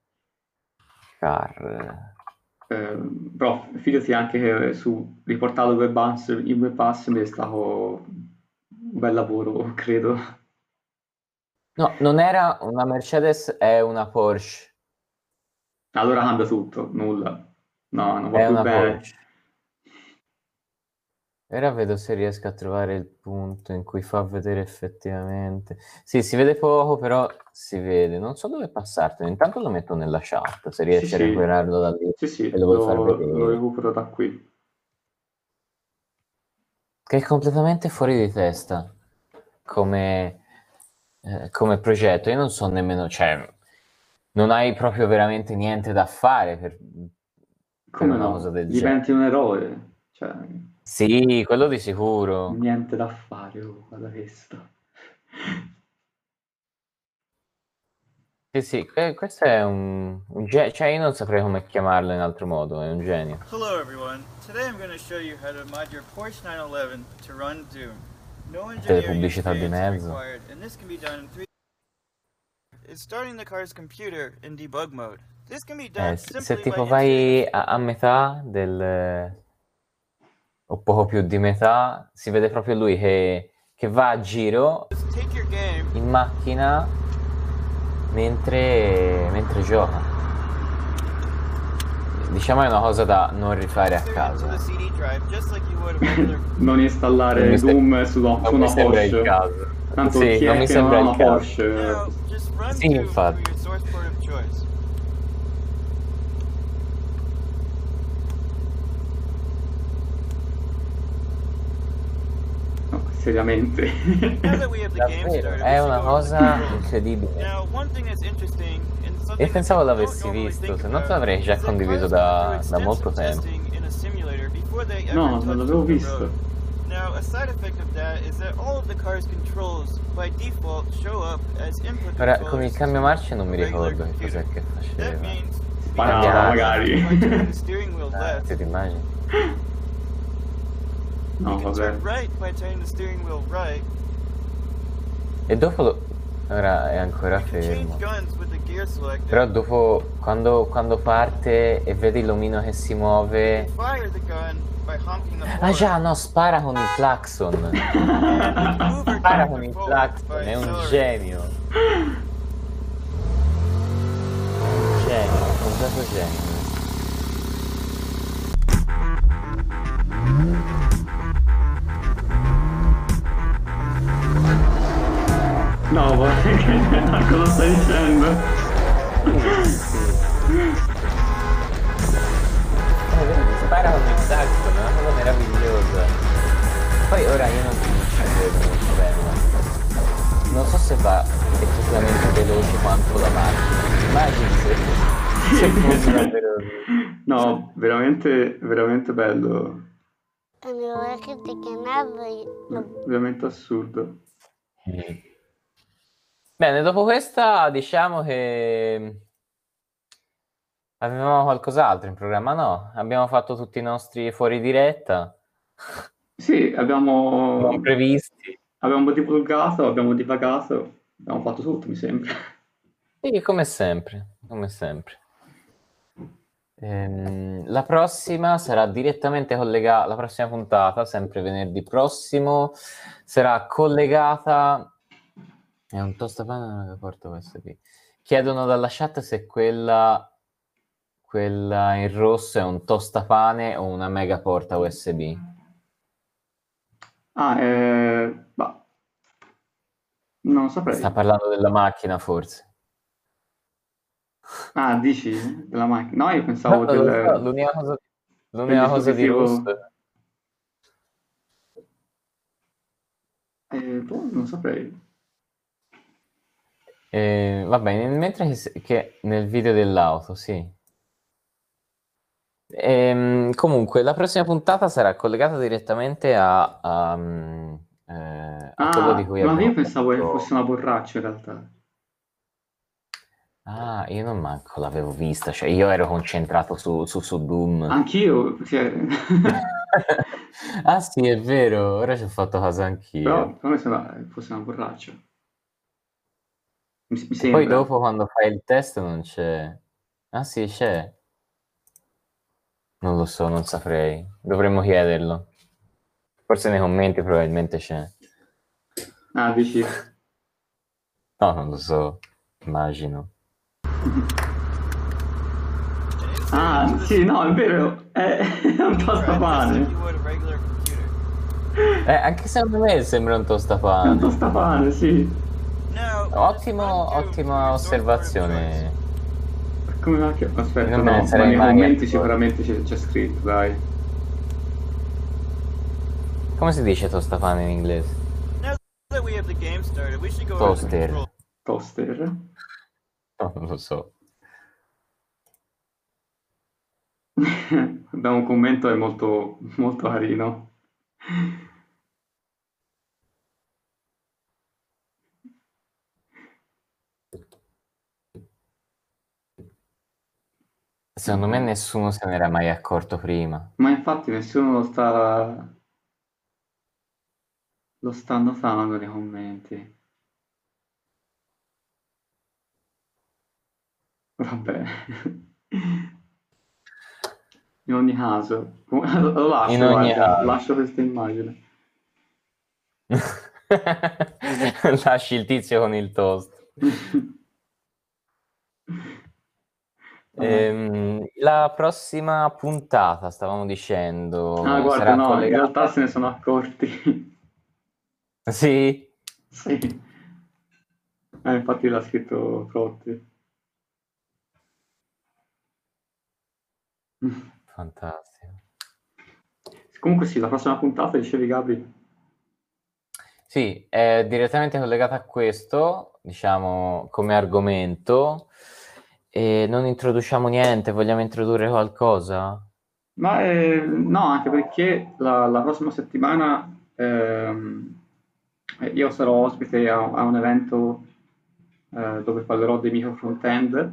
[SPEAKER 2] Car.
[SPEAKER 1] Eh, però fidati anche che su riportato WebAssembly, in WebAssembly è stato un bel lavoro, [LAUGHS] credo.
[SPEAKER 2] No, non era una Mercedes, è una Porsche.
[SPEAKER 1] Allora cambia tutto, nulla. No, non va
[SPEAKER 2] È
[SPEAKER 1] più bene.
[SPEAKER 2] Porsche. Ora vedo se riesco a trovare il punto in cui fa vedere effettivamente. Sì, si vede poco, però si vede. Non so dove passartelo. Intanto lo metto nella chat, se riesci
[SPEAKER 1] Sì,
[SPEAKER 2] a recuperarlo da lì.
[SPEAKER 1] Sì, sì,
[SPEAKER 2] E lo
[SPEAKER 1] lo, lo recupero da qui.
[SPEAKER 2] Che è completamente fuori di testa come, eh, come progetto. Io non so nemmeno, cioè, non hai proprio veramente niente da fare per, per una
[SPEAKER 1] no?
[SPEAKER 2] cosa del genere.
[SPEAKER 1] Diventi un eroe. Cioè,
[SPEAKER 2] Sì, quello di sicuro.
[SPEAKER 1] niente da fare, oh, guarda questo.
[SPEAKER 2] Sì, sì, que- questo è un, un ge- cioè io non saprei come chiamarlo in altro modo, è un genio.
[SPEAKER 4] Hello everyone. Today I'm going to show you how to mod your Porsche 911 to run Doom. No engineering
[SPEAKER 2] pubblicità di mezzo.
[SPEAKER 4] required, and this can be done in three. Is starting the car's computer in debug mode. This can be done
[SPEAKER 2] Eh, se,
[SPEAKER 4] simply
[SPEAKER 2] se
[SPEAKER 4] by
[SPEAKER 2] tipo vai a, a metà del... o poco più di metà, si vede proprio lui che, che va a giro in macchina mentre, mentre gioca. diciamo è una cosa da non rifare a casa.
[SPEAKER 4] regular [LAUGHS]
[SPEAKER 1] Non installare
[SPEAKER 2] Non
[SPEAKER 1] Doom su, su
[SPEAKER 2] Non mi
[SPEAKER 1] una
[SPEAKER 2] sembra il
[SPEAKER 1] Porsche.
[SPEAKER 2] caso.
[SPEAKER 1] Tanto
[SPEAKER 2] Sì,
[SPEAKER 1] chi
[SPEAKER 2] non
[SPEAKER 1] è
[SPEAKER 2] mi sembra il
[SPEAKER 1] una
[SPEAKER 2] caso.
[SPEAKER 1] Porsche?
[SPEAKER 2] Sì, infatti.
[SPEAKER 4] your source port of choice.
[SPEAKER 1] No, seriamente.
[SPEAKER 4] Now that we have the game
[SPEAKER 2] Davvero,
[SPEAKER 4] started,
[SPEAKER 2] è una cosa incredibile. E pensavo l'avessi visto, se no te l'avrei già condiviso da, da molto tempo.
[SPEAKER 1] No, non l'avevo visto.
[SPEAKER 4] Now, a side effect of that is that all of the car's controls by default show up as input
[SPEAKER 2] Ora, con il cambio marce non mi ricordo che cos'è che faceva. Cambiare.
[SPEAKER 1] magari.
[SPEAKER 4] steering wheel [LAUGHS]
[SPEAKER 2] Ah,
[SPEAKER 4] left,
[SPEAKER 2] ti immagini? [LAUGHS]
[SPEAKER 1] No,
[SPEAKER 4] you can
[SPEAKER 1] vabbè.
[SPEAKER 4] turn right by turning the steering wheel right.
[SPEAKER 2] E dopo lo... Ora è ancora
[SPEAKER 4] You can change
[SPEAKER 2] fermo. Però dopo, quando, quando parte e vedi l'omino che si muove... Ah già, no, spara con il clacson. Spara con il clacson, è un genio. Un genio, un completo genio.
[SPEAKER 1] No, ma cosa stai dicendo?
[SPEAKER 2] Spara con il è una cosa meravigliosa. Poi ora io non ci vedo molto bene. Non so se va effettivamente veloce quanto la macchina. Immagini se, se [LAUGHS] fosse davvero
[SPEAKER 1] No, veramente, veramente bello. Veramente assurdo.
[SPEAKER 2] Bene, dopo questa diciamo che avevamo qualcos'altro in programma, no? Abbiamo fatto tutti i nostri fuori diretta,
[SPEAKER 1] Sì, abbiamo,
[SPEAKER 2] non previsti.
[SPEAKER 1] abbiamo divulgato, abbiamo divagato, abbiamo fatto tutto, mi sembra.
[SPEAKER 2] Sì, come sempre, come sempre. Ehm, la prossima sarà direttamente collegata, la prossima puntata, sempre venerdì prossimo, sarà collegata... È un tostapane o una porta USB? Chiedono dalla chat se quella, quella in rosso è un tostapane o una mega porta USB.
[SPEAKER 1] Ah, eh, bah, non saprei.
[SPEAKER 2] Sta parlando della macchina, forse.
[SPEAKER 1] Ah, dici della macchina? No, io pensavo
[SPEAKER 2] No,
[SPEAKER 1] del...
[SPEAKER 2] l'unica cosa, l'unica cosa di rosso...
[SPEAKER 1] Eh, boh, non saprei.
[SPEAKER 2] Eh, va bene, mentre che, se- che nel video dell'auto, sì. Ehm, comunque, la prossima puntata sarà collegata direttamente a, a, mm, eh, a quello
[SPEAKER 1] Ah,
[SPEAKER 2] di cui
[SPEAKER 1] ma io
[SPEAKER 2] abbiamo
[SPEAKER 1] pensavo che fosse una borraccia in realtà.
[SPEAKER 2] Ah, io non manco l'avevo vista, cioè io ero concentrato su, su, su Doom.
[SPEAKER 1] Anch'io, perché... [LAUGHS]
[SPEAKER 2] Ah sì, è vero, ora ci ho fatto caso anch'io.
[SPEAKER 1] però però mi sembra che fosse una borraccia. Mi, mi sembra.
[SPEAKER 2] poi dopo quando fai il test non c'è. Ah sì, c'è. Non lo so, non saprei. Dovremmo chiederlo. Forse nei commenti probabilmente c'è.
[SPEAKER 1] Ah, dici...
[SPEAKER 2] No, non lo so, immagino.
[SPEAKER 1] Ah, sì, no, è vero, è, è un tostapane.
[SPEAKER 2] Eh, anche secondo me sembra un
[SPEAKER 1] È un
[SPEAKER 2] tostapane.
[SPEAKER 1] tostapane, sì.
[SPEAKER 2] Ottimo, ottima osservazione.
[SPEAKER 1] Come va. Aspetta,
[SPEAKER 2] Non
[SPEAKER 1] no, ma nei commenti sicuramente c'è, c'è scritto, dai.
[SPEAKER 2] Come si dice tostapane in inglese? Toaster.
[SPEAKER 1] Toaster.
[SPEAKER 2] No, [LAUGHS] non lo so. [LAUGHS]
[SPEAKER 1] Abbiamo un commento è molto, molto carino.
[SPEAKER 2] Secondo me nessuno se n'era mai accorto prima.
[SPEAKER 1] Ma infatti nessuno lo sta... lo sta notando nei commenti. Vabbè. [LAUGHS] In ogni caso, lo lascio,
[SPEAKER 2] In ogni
[SPEAKER 1] guarda,
[SPEAKER 2] caso.
[SPEAKER 1] lascio questa immagine. [LAUGHS]
[SPEAKER 2] Lasci il tizio con il toast. [LAUGHS] Ehm, la prossima puntata, stavamo dicendo,
[SPEAKER 1] Ah, guarda, no, in
[SPEAKER 2] collegata...
[SPEAKER 1] realtà se ne sono accorti. [LAUGHS]
[SPEAKER 2] Sì?
[SPEAKER 1] Sì. Eh, infatti l'ha scritto Protti.
[SPEAKER 2] Fantastico.
[SPEAKER 1] Comunque sì, la prossima puntata, dicevi Gabri?
[SPEAKER 2] Sì, è direttamente collegata a questo, diciamo, come argomento, e non introduciamo niente, vogliamo introdurre qualcosa?
[SPEAKER 1] Ma eh, no, anche perché la, la prossima settimana ehm, eh, io sarò ospite a, a un evento eh, dove parlerò dei micro front-end,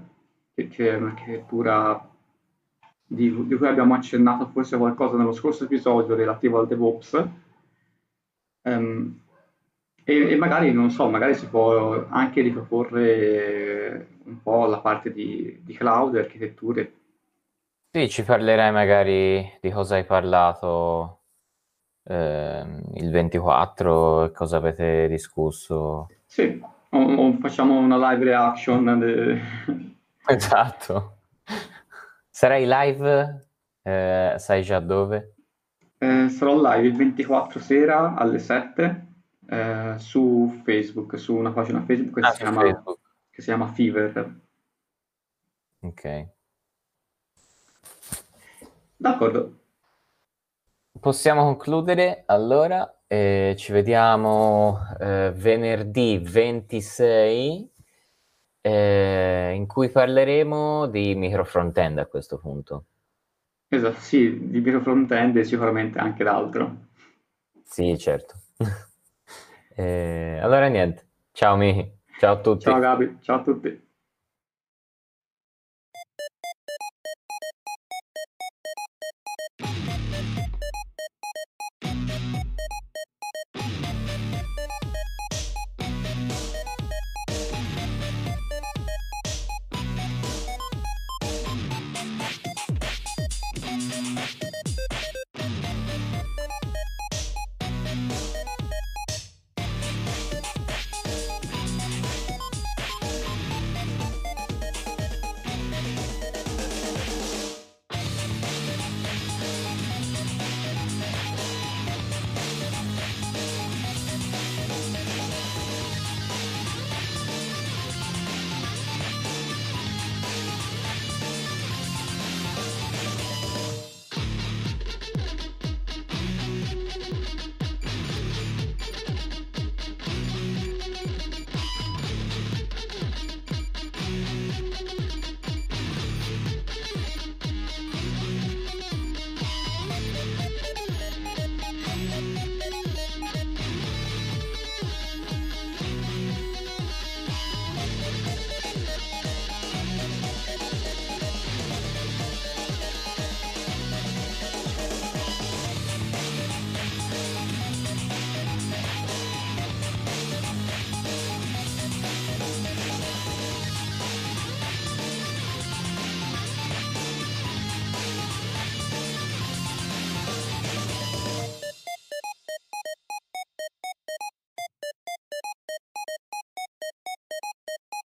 [SPEAKER 1] che, che è un'architettura di, di cui abbiamo accennato forse qualcosa nello scorso episodio relativo al DevOps. Ehm, e, e magari, non so, magari si può anche riproporre un po' la parte di, di cloud, architetture.
[SPEAKER 2] Sì, ci parlerai magari di cosa hai parlato ehm, il 24 e cosa avete discusso.
[SPEAKER 1] Sì, o, o facciamo una live reaction. de- [LAUGHS]
[SPEAKER 2] Esatto. Sarai live? Eh, sai già dove?
[SPEAKER 1] Eh, sarò live il 24 sera alle 7 eh, su Facebook, su una pagina Facebook che,
[SPEAKER 2] Ah,
[SPEAKER 1] si chiama,
[SPEAKER 2] Facebook.
[SPEAKER 1] che si chiama Fever.
[SPEAKER 2] Ok.
[SPEAKER 1] D'accordo,
[SPEAKER 2] Possiamo concludere allora. eh, ci vediamo eh, venerdì 26 eh, in cui parleremo di micro front-end a questo punto.
[SPEAKER 1] esatto, sì, di micro front-end e sicuramente anche d'altro.
[SPEAKER 2] Sì, certo. [LAUGHS] Eh, allora niente. Ciao Michi. Ciao a tutti.
[SPEAKER 1] Ciao Gabi, ciao a tutti.